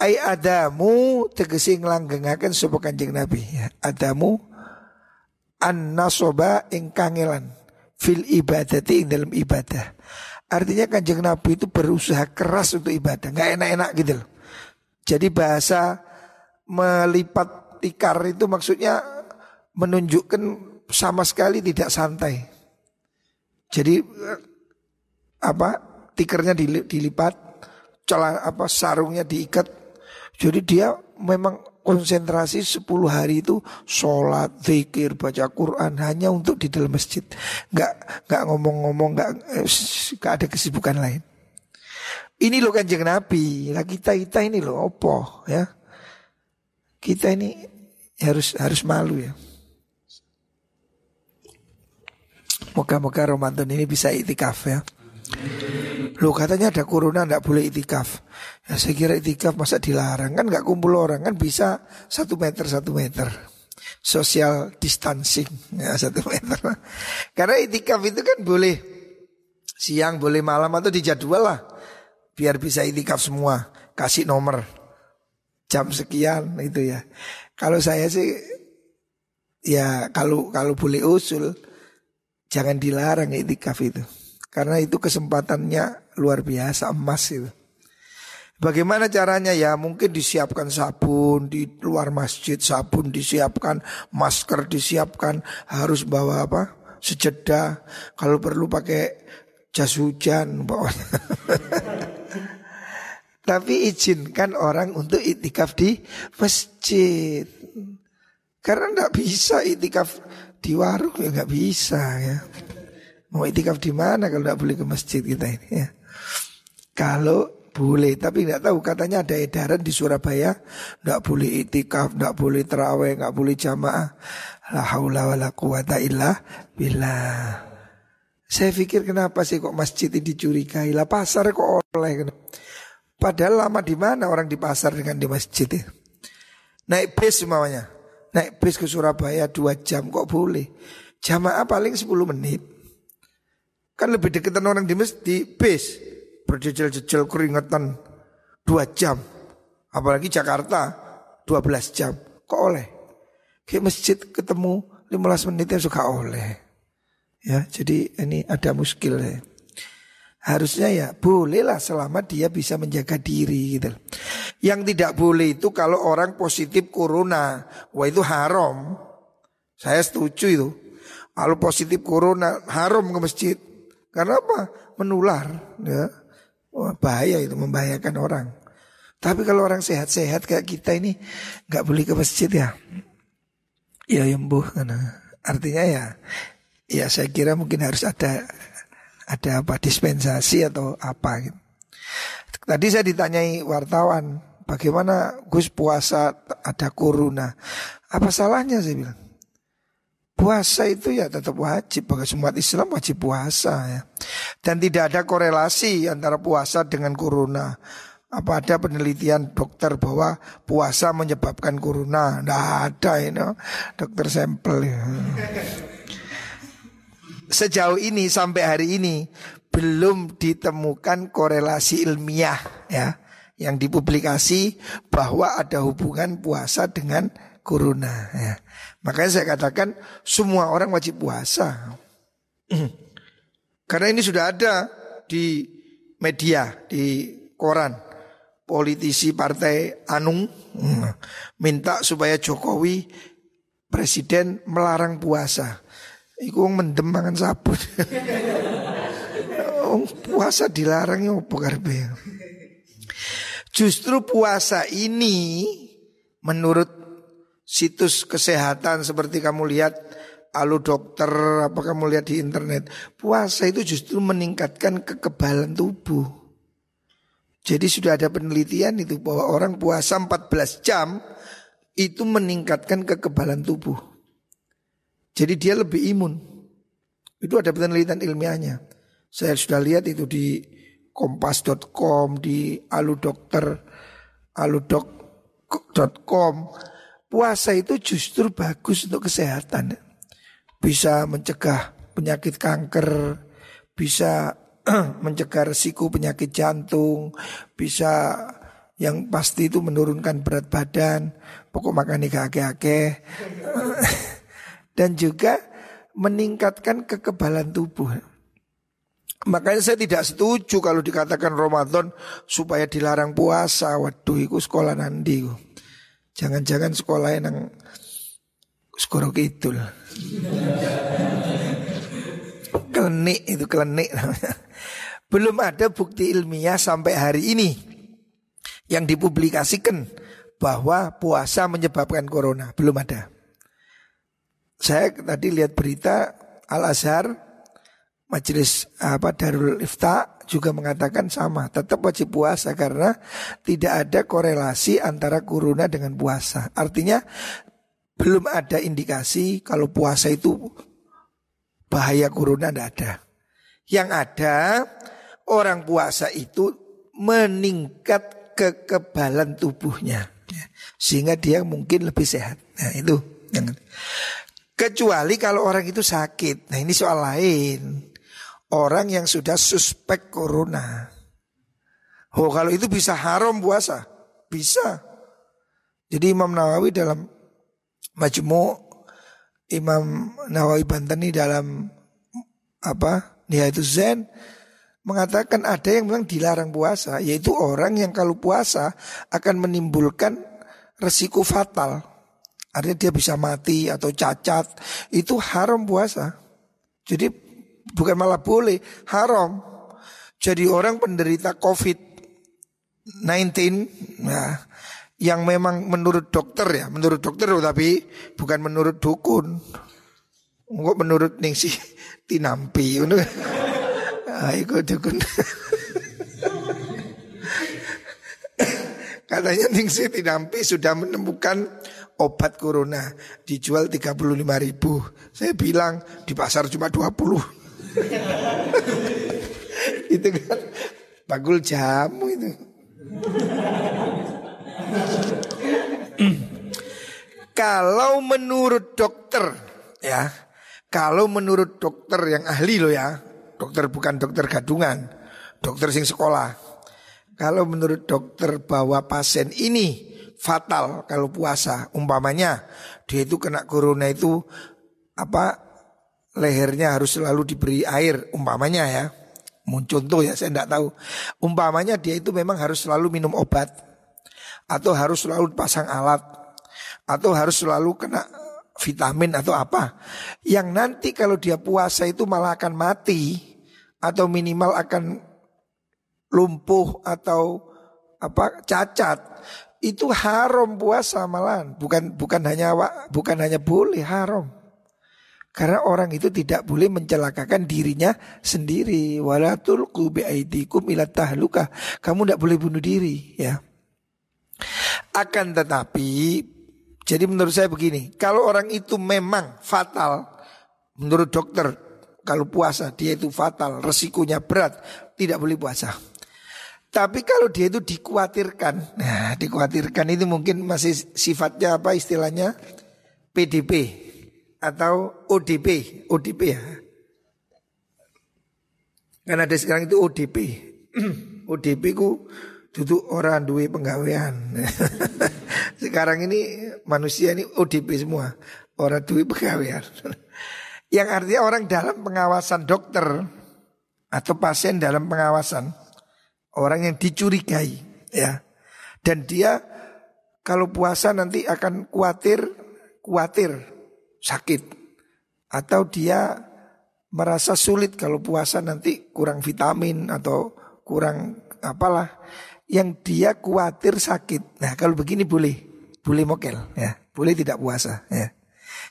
Ai adamu tegesi nglanggengaken sapa Kanjeng Nabi ya. Adamu an nasoba ing kangelan fil ibadati ing dalam ibadah. Artinya kanjeng Nabi itu berusaha keras untuk ibadah, nggak enak-enak gitu loh. Jadi bahasa melipat tikar itu maksudnya menunjukkan sama sekali tidak santai. Jadi apa tikernya dilipat, celah apa sarungnya diikat. Jadi dia memang konsentrasi 10 hari itu sholat, zikir, baca Quran hanya untuk di dalam masjid. Nggak nggak ngomong-ngomong, nggak nggak ada kesibukan lain. Ini loh kanjeng Nabi, lah kita kita ini loh opo ya. Kita ini harus harus malu ya. Moga-moga Ramadan ini bisa itikaf ya. Lo katanya ada corona nggak boleh itikaf. Ya saya kira itikaf masa dilarang kan nggak kumpul orang kan bisa satu meter satu meter. Social distancing ya satu meter. Karena itikaf itu kan boleh siang boleh malam atau dijadwal lah biar bisa itikaf semua. Kasih nomor jam sekian itu ya. Kalau saya sih ya kalau kalau boleh usul jangan dilarang itikaf itu. Karena itu kesempatannya luar biasa emas itu. Bagaimana caranya? Ya mungkin disiapkan sabun di luar masjid sabun disiapkan masker disiapkan harus bawa apa? Sejedah. Kalau perlu pakai jas hujan bawahnya. Tapi izinkan orang untuk itikaf di masjid. Karena nggak bisa itikaf di warung ya nggak bisa ya Mau itikaf di mana kalau tidak boleh ke masjid kita ini ya. Kalau boleh, tapi nggak tahu katanya ada edaran di Surabaya nggak boleh itikaf, nggak boleh terawih, nggak boleh jamaah. La haula wala quwata illa billah. Saya pikir kenapa sih kok masjid ini dicurigai? Lah pasar kok oleh. Padahal lama di mana orang di pasar dengan di masjid itu. Naik bis semuanya. naik bis ke Surabaya dua jam kok boleh. Jamaah paling 10 menit. Kan lebih deketan orang di, mes, di bis. Berjejel-jejel keringetan dua jam. Apalagi Jakarta 12 jam. Kok oleh? Ke masjid ketemu 15 menit ya suka oleh. Ya, jadi ini ada muskil ya. Harusnya ya bolehlah selama dia bisa menjaga diri gitu. Yang tidak boleh itu kalau orang positif corona, wah itu haram. Saya setuju itu. Kalau positif corona haram ke masjid. Karena apa? Menular, ya. Wah, bahaya itu membahayakan orang. Tapi kalau orang sehat-sehat kayak kita ini nggak boleh ke masjid ya. Ya yembuh karena artinya ya ya saya kira mungkin harus ada ada apa dispensasi atau apa gitu. Tadi saya ditanyai wartawan, bagaimana Gus puasa ada corona? Apa salahnya saya bilang? Puasa itu ya tetap wajib bagi semua Islam wajib puasa ya. Dan tidak ada korelasi antara puasa dengan corona. Apa ada penelitian dokter bahwa puasa menyebabkan corona? Tidak ada ini, dokter sampel ya sejauh ini sampai hari ini belum ditemukan korelasi ilmiah ya yang dipublikasi bahwa ada hubungan puasa dengan corona ya. Makanya saya katakan semua orang wajib puasa. Karena ini sudah ada di media, di koran. Politisi partai Anung hmm, minta supaya Jokowi presiden melarang puasa. Iku mendem mangan sabun. Puasa dilarang opo. Justru puasa ini menurut situs kesehatan seperti kamu lihat Alu dokter apa kamu lihat di internet Puasa itu justru meningkatkan kekebalan tubuh Jadi sudah ada penelitian itu bahwa orang puasa 14 jam Itu meningkatkan kekebalan tubuh jadi dia lebih imun. Itu ada penelitian ilmiahnya. Saya sudah lihat itu di kompas.com, di aludokter, aludok.com. Puasa itu justru bagus untuk kesehatan. Bisa mencegah penyakit kanker, bisa mencegah resiko penyakit jantung, bisa yang pasti itu menurunkan berat badan, pokok makan ikan ake-ake dan juga meningkatkan kekebalan tubuh. Makanya saya tidak setuju kalau dikatakan Ramadan supaya dilarang puasa. Waduh, itu sekolah nanti. Jangan-jangan sekolah yang sekolah gitu Klenik itu klenik. Belum ada bukti ilmiah sampai hari ini yang dipublikasikan bahwa puasa menyebabkan corona. Belum ada. Saya tadi lihat berita Al Azhar Majelis apa Darul Ifta juga mengatakan sama, tetap wajib puasa karena tidak ada korelasi antara corona dengan puasa. Artinya belum ada indikasi kalau puasa itu bahaya corona tidak ada. Yang ada orang puasa itu meningkat kekebalan tubuhnya sehingga dia mungkin lebih sehat. Nah, itu yang Kecuali kalau orang itu sakit. Nah ini soal lain. Orang yang sudah suspek corona. Oh kalau itu bisa haram puasa. Bisa. Jadi Imam Nawawi dalam Majmu Imam Nawawi Bantani dalam apa itu Zen mengatakan ada yang memang dilarang puasa yaitu orang yang kalau puasa akan menimbulkan resiko fatal Artinya dia bisa mati atau cacat Itu haram puasa Jadi bukan malah boleh Haram Jadi orang penderita COVID-19 Nah Yang memang menurut dokter ya Menurut dokter tapi bukan menurut dukun Enggak menurut Ningsi Tinampi Nah, dukun Katanya Ningsi Tinampi sudah menemukan obat corona dijual 35 ribu. Saya bilang di pasar cuma 20. itu kan bagul jamu itu. Kalau menurut dokter ya, kalau menurut dokter yang ahli loh ya, dokter bukan dokter gadungan, dokter sing sekolah. Kalau menurut dokter bahwa pasien ini fatal kalau puasa, umpamanya dia itu kena corona itu apa lehernya harus selalu diberi air, umpamanya ya. Muncul contoh ya, saya tidak tahu. Umpamanya dia itu memang harus selalu minum obat atau harus selalu pasang alat atau harus selalu kena vitamin atau apa yang nanti kalau dia puasa itu malah akan mati atau minimal akan lumpuh atau apa cacat itu haram puasa malahan bukan bukan hanya bukan hanya boleh haram karena orang itu tidak boleh mencelakakan dirinya sendiri. Walatul biaidikum ila tahluka. Kamu tidak boleh bunuh diri ya. Akan tetapi jadi menurut saya begini, kalau orang itu memang fatal menurut dokter kalau puasa dia itu fatal, resikonya berat, tidak boleh puasa. Tapi kalau dia itu dikhawatirkan, nah dikhawatirkan itu mungkin masih sifatnya apa istilahnya PDP, atau ODP, ODP ya. Karena ada sekarang itu ODP. ODP ku duduk orang duwe penggawean. sekarang ini manusia ini ODP semua, orang duwe penggawean. Yang artinya orang dalam pengawasan dokter atau pasien dalam pengawasan orang yang dicurigai ya. Dan dia kalau puasa nanti akan khawatir khawatir sakit atau dia merasa sulit kalau puasa nanti kurang vitamin atau kurang apalah yang dia khawatir sakit. Nah, kalau begini boleh, boleh mokel ya, boleh tidak puasa ya.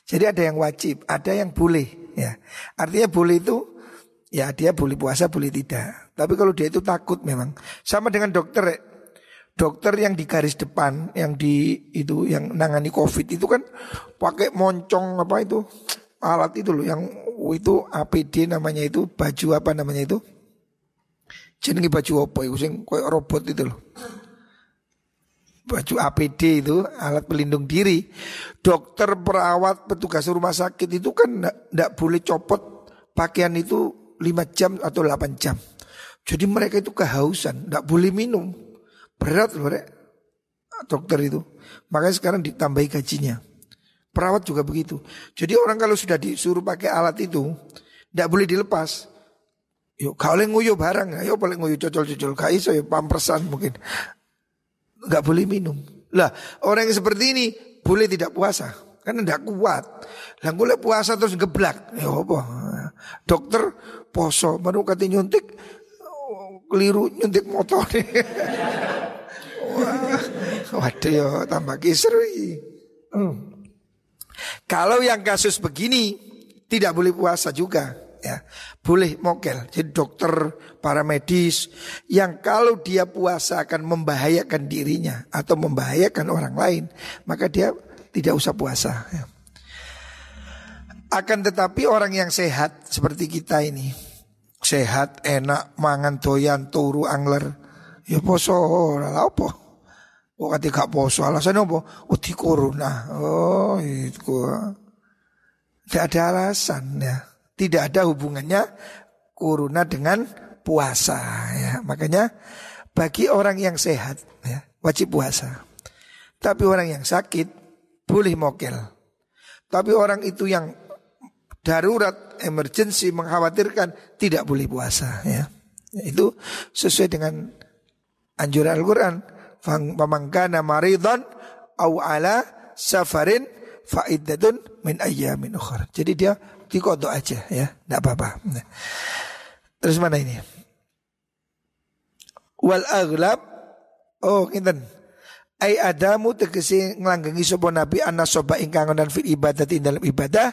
Jadi ada yang wajib, ada yang boleh ya. Artinya boleh itu ya dia boleh puasa, boleh tidak. Tapi kalau dia itu takut memang sama dengan dokter dokter yang di garis depan yang di itu yang nangani covid itu kan pakai moncong apa itu alat itu loh yang itu APD namanya itu baju apa namanya itu? Jenenge baju apa itu sing koyo robot itu loh? Baju APD itu alat pelindung diri. Dokter perawat petugas rumah sakit itu kan ndak boleh copot pakaian itu 5 jam atau 8 jam. Jadi mereka itu kehausan ndak boleh minum Berat loh rek dokter itu. Makanya sekarang ditambahi gajinya. Perawat juga begitu. Jadi orang kalau sudah disuruh pakai alat itu, tidak boleh dilepas. Yuk kalau nguyuh barang, ayo boleh nguyuh cocol-cocol. Gak iso pampersan mungkin. Gak boleh minum. Lah orang yang seperti ini boleh tidak puasa. Kan tidak kuat. Lah boleh puasa terus geblak. Ya apa? Dokter poso baru kata nyuntik keliru nyuntik motor. Waduh ya tambah kisru hmm. Kalau yang kasus begini tidak boleh puasa juga ya. Boleh mokel. Jadi dokter, para medis yang kalau dia puasa akan membahayakan dirinya atau membahayakan orang lain, maka dia tidak usah puasa ya. Akan tetapi orang yang sehat seperti kita ini Sehat, enak, mangan doyan, turu angler Ya poso ora apa Kate gak poso alasan apa? Oh di corona. Oh itu. Tidak ada alasan ya. Tidak ada hubungannya corona dengan puasa ya. Makanya bagi orang yang sehat ya, wajib puasa. Tapi orang yang sakit boleh mokel. Tapi orang itu yang darurat, emergency, mengkhawatirkan tidak boleh puasa ya. Itu sesuai dengan anjuran Al-Quran pamangkana maridon au ala safarin faidatun min ayyamin ukhra. Jadi dia dikodok aja ya, tidak apa-apa. Terus mana ini? Wal aghlab oh kinten ai adamu tegese nglanggengi sapa nabi ana soba ingkang dan fil ibadat ing dalam ibadah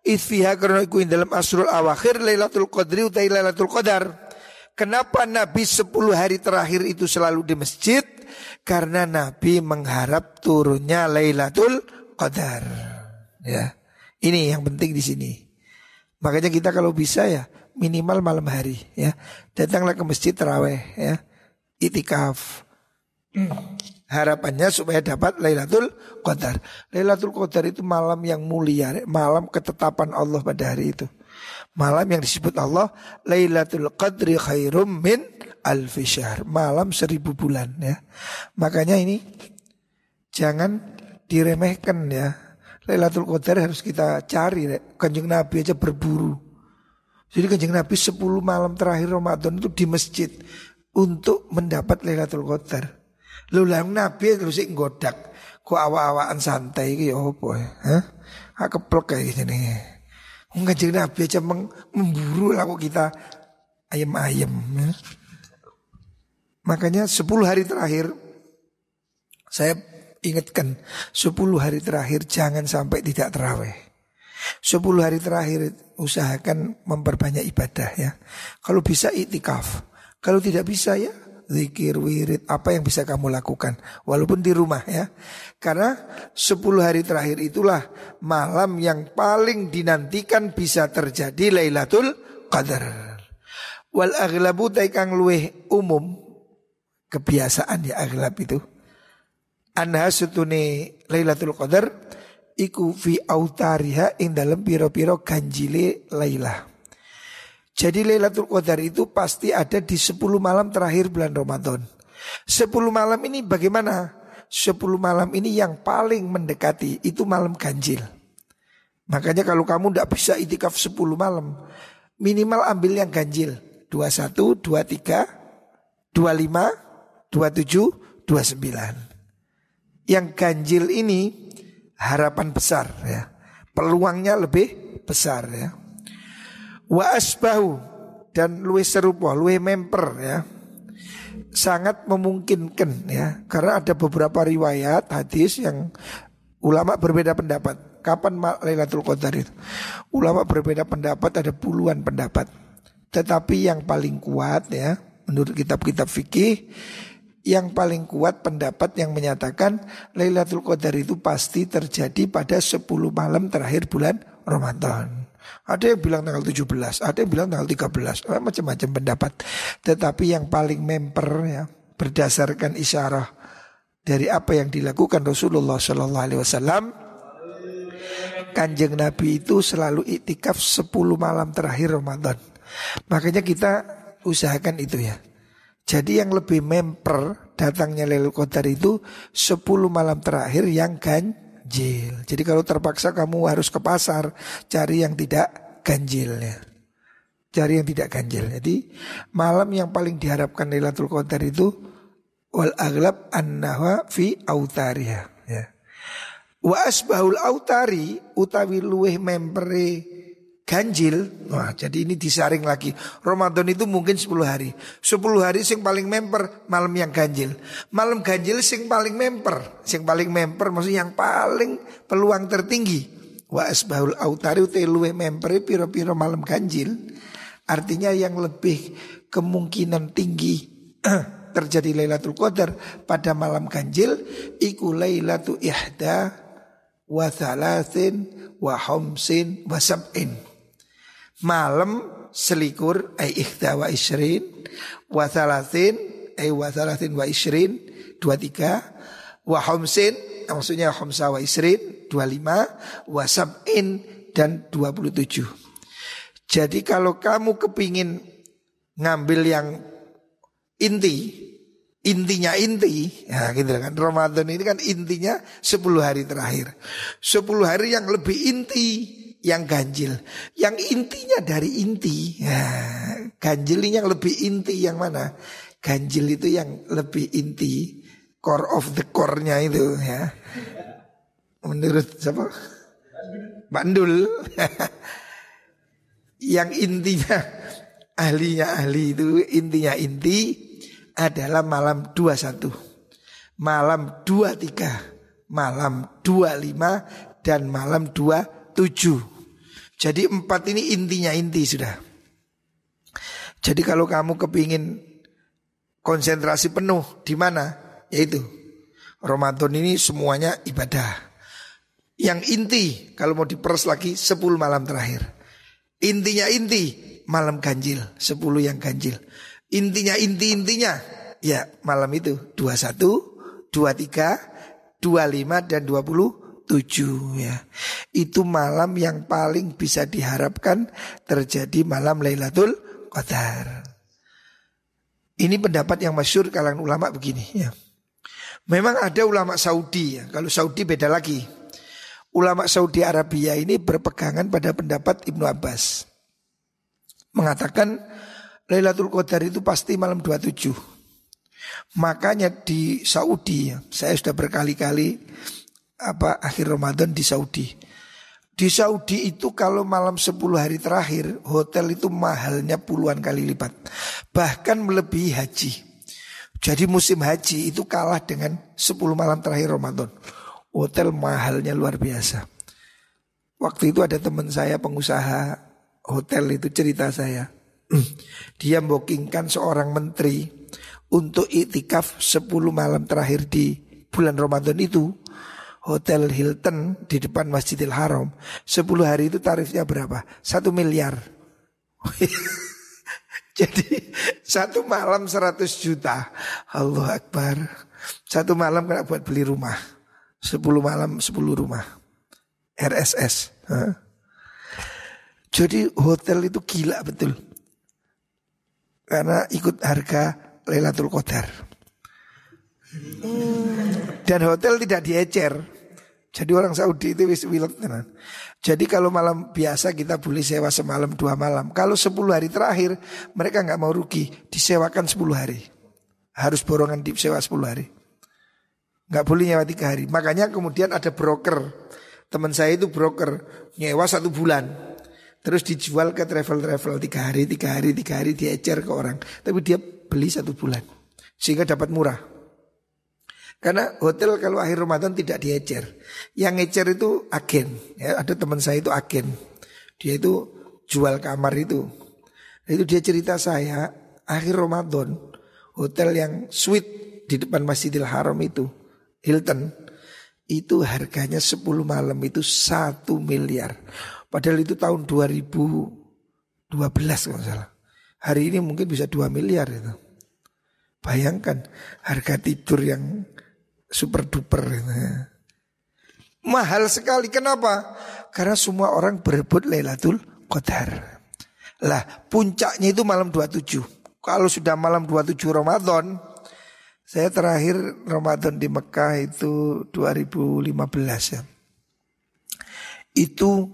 isfiha karena iku ing dalam asrul awakhir lailatul qadri utai lailatul qadar Kenapa Nabi 10 hari terakhir itu selalu di masjid? Karena Nabi mengharap turunnya Lailatul Qadar. Ya. Ini yang penting di sini. Makanya kita kalau bisa ya minimal malam hari ya. Datanglah ke masjid terawih ya. Itikaf. Harapannya supaya dapat Lailatul Qadar. Lailatul Qadar itu malam yang mulia, malam ketetapan Allah pada hari itu. Malam yang disebut Allah Lailatul Qadri khairum min alfi syahr. Malam seribu bulan ya. Makanya ini jangan diremehkan ya. Lailatul Qadar harus kita cari. Ya. Kanjeng Nabi aja berburu. Jadi kanjeng Nabi 10 malam terakhir Ramadan itu di masjid untuk mendapat Lailatul Qadar. Lu lah Nabi terus sik godak. Kok awak-awakan santai ya apa ya? Hah? Ah keplek kayak gini. Kanjeng Nabi aja memburu lah kita ayam-ayam ya. Makanya 10 hari terakhir saya ingatkan 10 hari terakhir jangan sampai tidak terawih. 10 hari terakhir usahakan memperbanyak ibadah ya. Kalau bisa itikaf. Kalau tidak bisa ya zikir, wirid, apa yang bisa kamu lakukan walaupun di rumah ya. Karena 10 hari terakhir itulah malam yang paling dinantikan bisa terjadi Lailatul Qadar. Wal aglabu taikang luweh umum kebiasaan ya aglab itu. Anha sutune Lailatul Qadar iku fi autariha ing dalam piro-piro ganjile Lailah. Jadi Lailatul Qadar itu pasti ada di 10 malam terakhir bulan Ramadan. 10 malam ini bagaimana? 10 malam ini yang paling mendekati itu malam ganjil. Makanya kalau kamu tidak bisa itikaf 10 malam, minimal ambil yang ganjil. 21, 23, 25, 27, 29. Yang ganjil ini harapan besar ya. Peluangnya lebih besar ya. Wa asbahu dan luwe serupa, luwe memper ya. Sangat memungkinkan ya karena ada beberapa riwayat hadis yang ulama berbeda pendapat. Kapan Lailatul Qadar itu? Ulama berbeda pendapat ada puluhan pendapat. Tetapi yang paling kuat ya menurut kitab-kitab fikih yang paling kuat pendapat yang menyatakan Lailatul Qadar itu pasti terjadi pada 10 malam terakhir bulan Ramadan. Ada yang bilang tanggal 17, ada yang bilang tanggal 13, eh, macam-macam pendapat. Tetapi yang paling memper ya berdasarkan isyarah dari apa yang dilakukan Rasulullah Shallallahu Alaihi Wasallam, kanjeng Nabi itu selalu itikaf 10 malam terakhir Ramadan. Makanya kita usahakan itu ya. Jadi yang lebih memper datangnya Lailatul Qadar itu 10 malam terakhir yang ganjil. Jadi kalau terpaksa kamu harus ke pasar cari yang tidak ganjil ya. Cari yang tidak ganjil. Jadi malam yang paling diharapkan Lailatul Qadar itu wal aglab annahwa fi autariha ya. Wa asbahul autari utawi luweh mempere ganjil. Wah, jadi ini disaring lagi. Ramadan itu mungkin 10 hari. 10 hari sing paling memper malam yang ganjil. Malam ganjil sing paling memper. Sing paling memper maksudnya yang paling peluang tertinggi. Wa asbahul autari luwe memper piro-piro malam ganjil. Artinya yang lebih kemungkinan tinggi terjadi Lailatul Qadar pada malam ganjil iku Lailatul Ihda wa thalathin wa homsin wa sab'in malam selikur ay ikhta wa isrin wa thalathin ay wa thalathin wa isrin dua tiga wa homsin maksudnya homsa wa isrin dua lima wa sab'in dan dua puluh tujuh. Jadi kalau kamu kepingin ngambil yang inti intinya inti ya gitu kan Ramadan ini kan intinya 10 hari terakhir. 10 hari yang lebih inti yang ganjil. Yang intinya dari inti. Ya, ganjil ini yang lebih inti yang mana? Ganjil itu yang lebih inti. Core of the core-nya itu ya. Menurut siapa? Bandul. yang intinya ahlinya ahli itu intinya inti adalah malam 21. Malam 23, malam 25 dan malam 27. Jadi empat ini intinya inti sudah. Jadi kalau kamu kepingin konsentrasi penuh di mana? Yaitu Ramadan ini semuanya ibadah. Yang inti kalau mau diperes lagi 10 malam terakhir. Intinya inti malam ganjil, 10 yang ganjil. Intinya inti-intinya ya malam itu 21 23, 25 dan 27 ya. Itu malam yang paling bisa diharapkan terjadi malam Lailatul Qadar. Ini pendapat yang masyur kalangan ulama begini ya. Memang ada ulama Saudi ya. Kalau Saudi beda lagi. Ulama Saudi Arabia ini berpegangan pada pendapat Ibnu Abbas. Mengatakan Lailatul Qadar itu pasti malam 27. Makanya di Saudi ya, saya sudah berkali-kali apa akhir Ramadan di Saudi. Di Saudi itu kalau malam 10 hari terakhir hotel itu mahalnya puluhan kali lipat. Bahkan melebihi haji. Jadi musim haji itu kalah dengan 10 malam terakhir Ramadan. Hotel mahalnya luar biasa. Waktu itu ada teman saya pengusaha hotel itu cerita saya. Dia bookingkan seorang menteri untuk itikaf 10 malam terakhir di bulan Ramadan itu. Hotel Hilton di depan Masjidil Haram 10 hari itu tarifnya berapa? Satu miliar. Jadi satu malam 100 juta. Allah Akbar. Satu malam kena buat beli rumah. 10 malam 10 rumah. RSS? Jadi hotel itu gila betul. Karena ikut harga Lailatul Qadar. Dan hotel tidak diecer Jadi orang Saudi itu wis wilet Jadi kalau malam biasa kita boleh sewa semalam dua malam Kalau 10 hari terakhir mereka nggak mau rugi Disewakan 10 hari Harus borongan disewa 10 hari nggak boleh nyewa tiga hari. Makanya kemudian ada broker. Teman saya itu broker nyewa satu bulan. Terus dijual ke travel-travel tiga hari, tiga hari, tiga hari diecer ke orang. Tapi dia beli satu bulan sehingga dapat murah. Karena hotel kalau akhir Ramadan tidak diecer. Yang ngecer itu agen. Ya, ada teman saya itu agen. Dia itu jual kamar itu. Itu dia cerita saya akhir Ramadan hotel yang suite di depan Masjidil Haram itu Hilton itu harganya 10 malam itu 1 miliar. Padahal itu tahun 2012 kalau salah. Hari ini mungkin bisa 2 miliar itu. Bayangkan harga tidur yang super duper itu. Mahal sekali. Kenapa? Karena semua orang berebut Lailatul Qadar. Lah puncaknya itu malam 27. Kalau sudah malam 27 Ramadan saya terakhir Ramadan di Mekah itu 2015 ya. Itu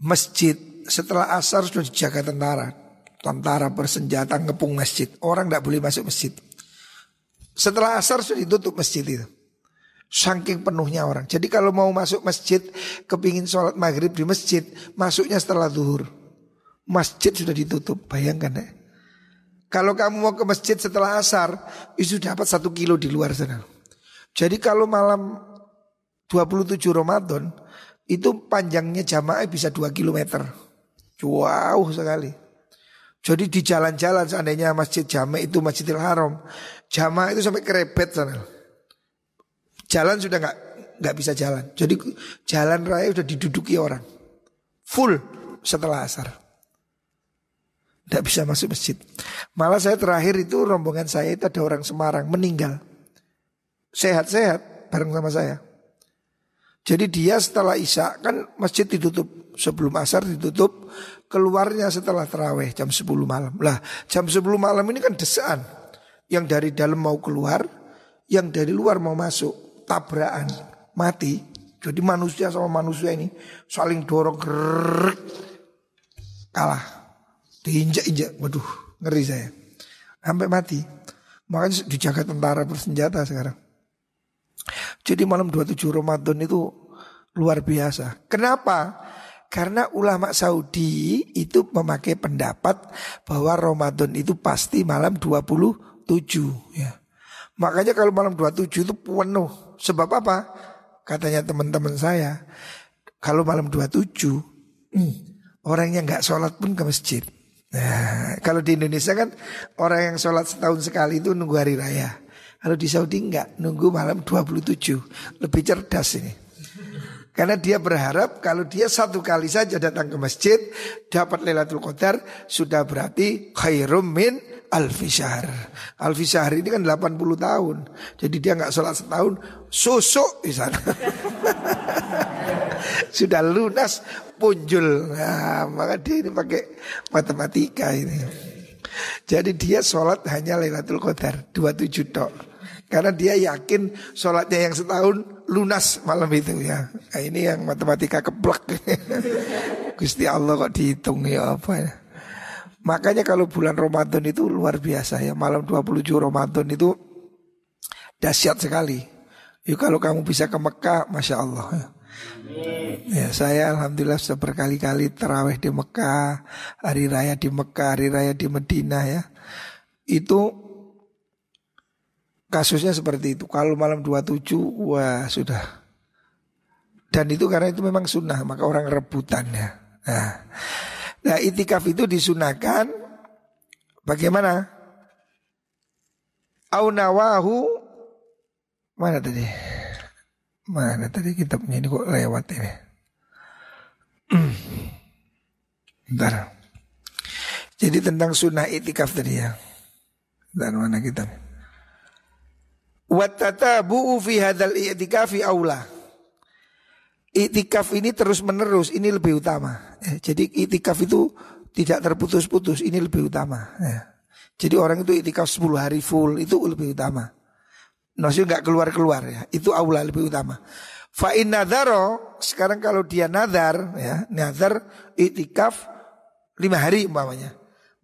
masjid setelah asar sudah dijaga tentara. Tentara bersenjata ngepung masjid. Orang tidak boleh masuk masjid. Setelah asar sudah ditutup masjid itu. Saking penuhnya orang. Jadi kalau mau masuk masjid, kepingin sholat maghrib di masjid, masuknya setelah zuhur. Masjid sudah ditutup, bayangkan ya. Kalau kamu mau ke masjid setelah asar, itu dapat satu kilo di luar sana. Jadi kalau malam 27 Ramadan, itu panjangnya jamaah bisa 2 kilometer. Wow sekali. Jadi di jalan-jalan seandainya masjid jamaah itu Masjidil Haram, jamaah itu sampai kerebet sana. Jalan sudah nggak nggak bisa jalan. Jadi jalan raya sudah diduduki orang. Full setelah asar. Tidak bisa masuk masjid. Malah saya terakhir itu rombongan saya itu ada orang Semarang meninggal. Sehat-sehat bareng sama saya. Jadi dia setelah Isya kan masjid ditutup sebelum asar ditutup keluarnya setelah terawih jam 10 malam. Lah jam 10 malam ini kan desaan. Yang dari dalam mau keluar, yang dari luar mau masuk tabrakan mati. Jadi manusia sama manusia ini saling dorong gerak kalah. Diinjak-injak, waduh ngeri saya. Sampai mati. Makanya dijaga tentara bersenjata sekarang. Jadi malam 27 Ramadan itu luar biasa. Kenapa? Karena ulama Saudi itu memakai pendapat bahwa Ramadan itu pasti malam 27 ya. Makanya kalau malam 27 itu penuh. Sebab apa? Katanya teman-teman saya, kalau malam 27 hmm, orang yang nggak sholat pun ke masjid. Nah, kalau di Indonesia kan orang yang sholat setahun sekali itu nunggu hari raya. Kalau di Saudi enggak, nunggu malam 27. Lebih cerdas ini. Karena dia berharap kalau dia satu kali saja datang ke masjid dapat Lailatul Qadar sudah berarti khairum min alfi syahr. Alfi syahr ini kan 80 tahun. Jadi dia nggak sholat setahun, susuk di sana. Sudah lunas punjul. Nah, maka dia ini pakai matematika ini. Jadi dia sholat hanya Lailatul Qadar 27 tok. Karena dia yakin sholatnya yang setahun lunas malam itu ya. Nah, ini yang matematika keblek. Gusti Allah kok dihitung ya apa ya. Makanya kalau bulan Ramadan itu luar biasa ya. Malam 27 Ramadan itu dahsyat sekali. Yuk kalau kamu bisa ke Mekah, Masya Allah ya. Ya saya Alhamdulillah sudah berkali-kali terawih di Mekah Hari Raya di Mekah, Hari Raya di Medina ya Itu kasusnya seperti itu Kalau malam 27 wah sudah Dan itu karena itu memang sunnah Maka orang rebutan ya Nah Nah itikaf itu disunahkan bagaimana? Aunawahu mana tadi? Mana tadi kitabnya ini kok lewat ini? Bentar. Jadi tentang sunnah itikaf tadi ya. Dan mana kitab? Watatabu fi hadzal i'tikafi aula. Itikaf ini terus menerus ini lebih utama. Ya, jadi itikaf itu tidak terputus-putus ini lebih utama. Ya. Jadi orang itu itikaf 10 hari full itu lebih utama. Maksudnya nggak keluar-keluar ya. Itu aula lebih utama. Fa'in nadharo sekarang kalau dia nadar ya, nadar itikaf lima hari umpamanya.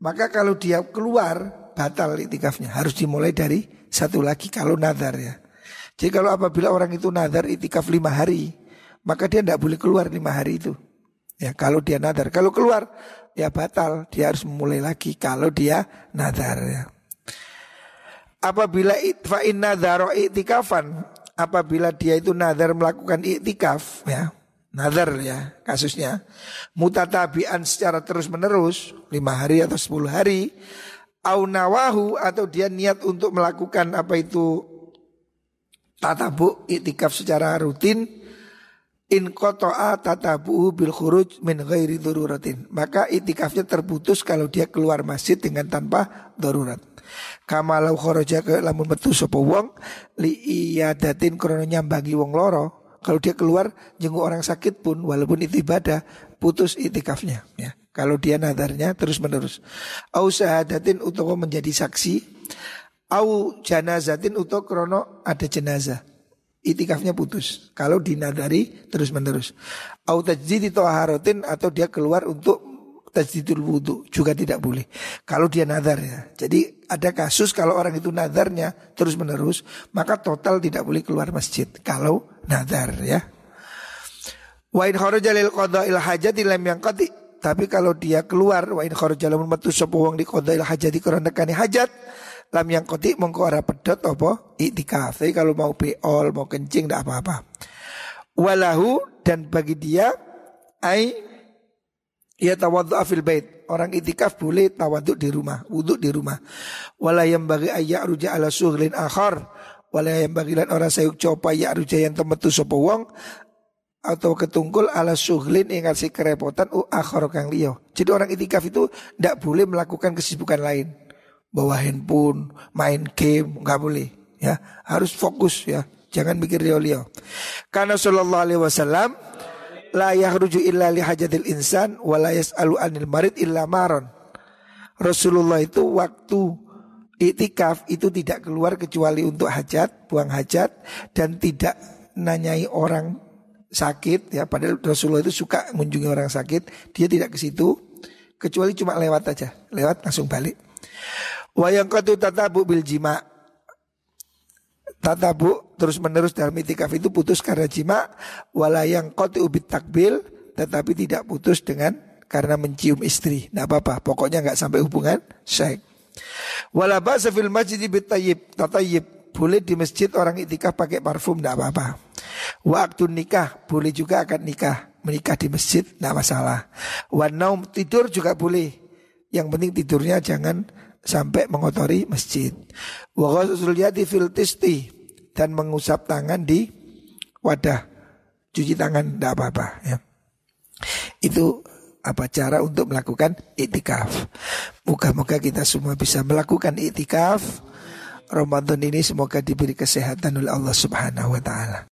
Maka kalau dia keluar batal itikafnya harus dimulai dari satu lagi kalau nadar ya. Jadi kalau apabila orang itu nadar itikaf lima hari maka dia tidak boleh keluar lima hari itu. Ya kalau dia nadar, kalau keluar ya batal, dia harus memulai lagi kalau dia nadar ya. Apabila itfa'in nadharo itikafan, apabila dia itu nadar melakukan itikaf ya, nadar ya kasusnya, mutatabian secara terus menerus lima hari atau sepuluh hari, au nawahu atau dia niat untuk melakukan apa itu tatabu itikaf secara rutin In kotoa tatabuhu bil khuruj min ghairi daruratin. Maka itikafnya terputus kalau dia keluar masjid dengan tanpa darurat. Kamalau kharaja ke lamun metu sapa wong li iyadatin krono nyambangi wong loro. Kalau dia keluar jenguk orang sakit pun walaupun itu ibadah putus itikafnya ya. Kalau dia nadarnya terus menerus. Au syahadatin utawa menjadi saksi au janazatin utawa krono ada jenazah itikafnya putus. Kalau dinadari terus menerus. Au tajdid harotin atau dia keluar untuk tajdidul wudhu juga tidak boleh. Kalau dia nadar ya. Jadi ada kasus kalau orang itu nadarnya terus menerus maka total tidak boleh keluar masjid. Kalau nadar ya. Wa in kharaja lil qada'il hajati lam yanqati. Tapi kalau dia keluar wa in kharaja lamun metu sapa wong di qada'il hajati karena hajat lam yang kotik mongko ora pedot apa iktikaf. Tapi kalau mau beol, mau kencing tidak apa-apa. Walahu dan bagi dia ai ya tawadhu afil bait. Orang itikaf boleh tawadhu di rumah, wudhu di rumah. Wala yang bagi ayat ruja ala suhlin akhar. Wala yang bagi lan orang sayuk coba ya ruja yang temetu sapa wong atau ketungkul ala suhlin yang ngasih kerepotan u akhar kang liyo. Jadi orang itikaf itu tidak boleh melakukan kesibukan lain bawa handphone, main game, nggak boleh ya. Harus fokus ya. Jangan mikir liau-liau. Karena sallallahu alaihi wasallam la yakhruju illa li hajatil insan wa la yas'alu anil marid illa maron. Rasulullah itu waktu itikaf itu tidak keluar kecuali untuk hajat, buang hajat dan tidak nanyai orang sakit ya padahal Rasulullah itu suka mengunjungi orang sakit, dia tidak ke situ kecuali cuma lewat aja, lewat langsung balik. Wayang katu tatabu bil jima. Tatabu terus menerus dalam itikaf itu putus karena jima. Walayang kotu ubit takbil tetapi tidak putus dengan karena mencium istri. Tidak apa-apa. Pokoknya nggak sampai hubungan seks. Walaba sefil masjid bit tayyib. Boleh di masjid orang itikaf pakai parfum tidak apa-apa. Waktu nikah boleh juga akan nikah menikah di masjid tidak masalah. Wanaum tidur juga boleh. Yang penting tidurnya jangan sampai mengotori masjid. Dan mengusap tangan di wadah. Cuci tangan tidak apa-apa ya. Itu apa cara untuk melakukan itikaf. Moga-moga kita semua bisa melakukan itikaf. Ramadan ini semoga diberi kesehatan oleh Allah Subhanahu wa taala.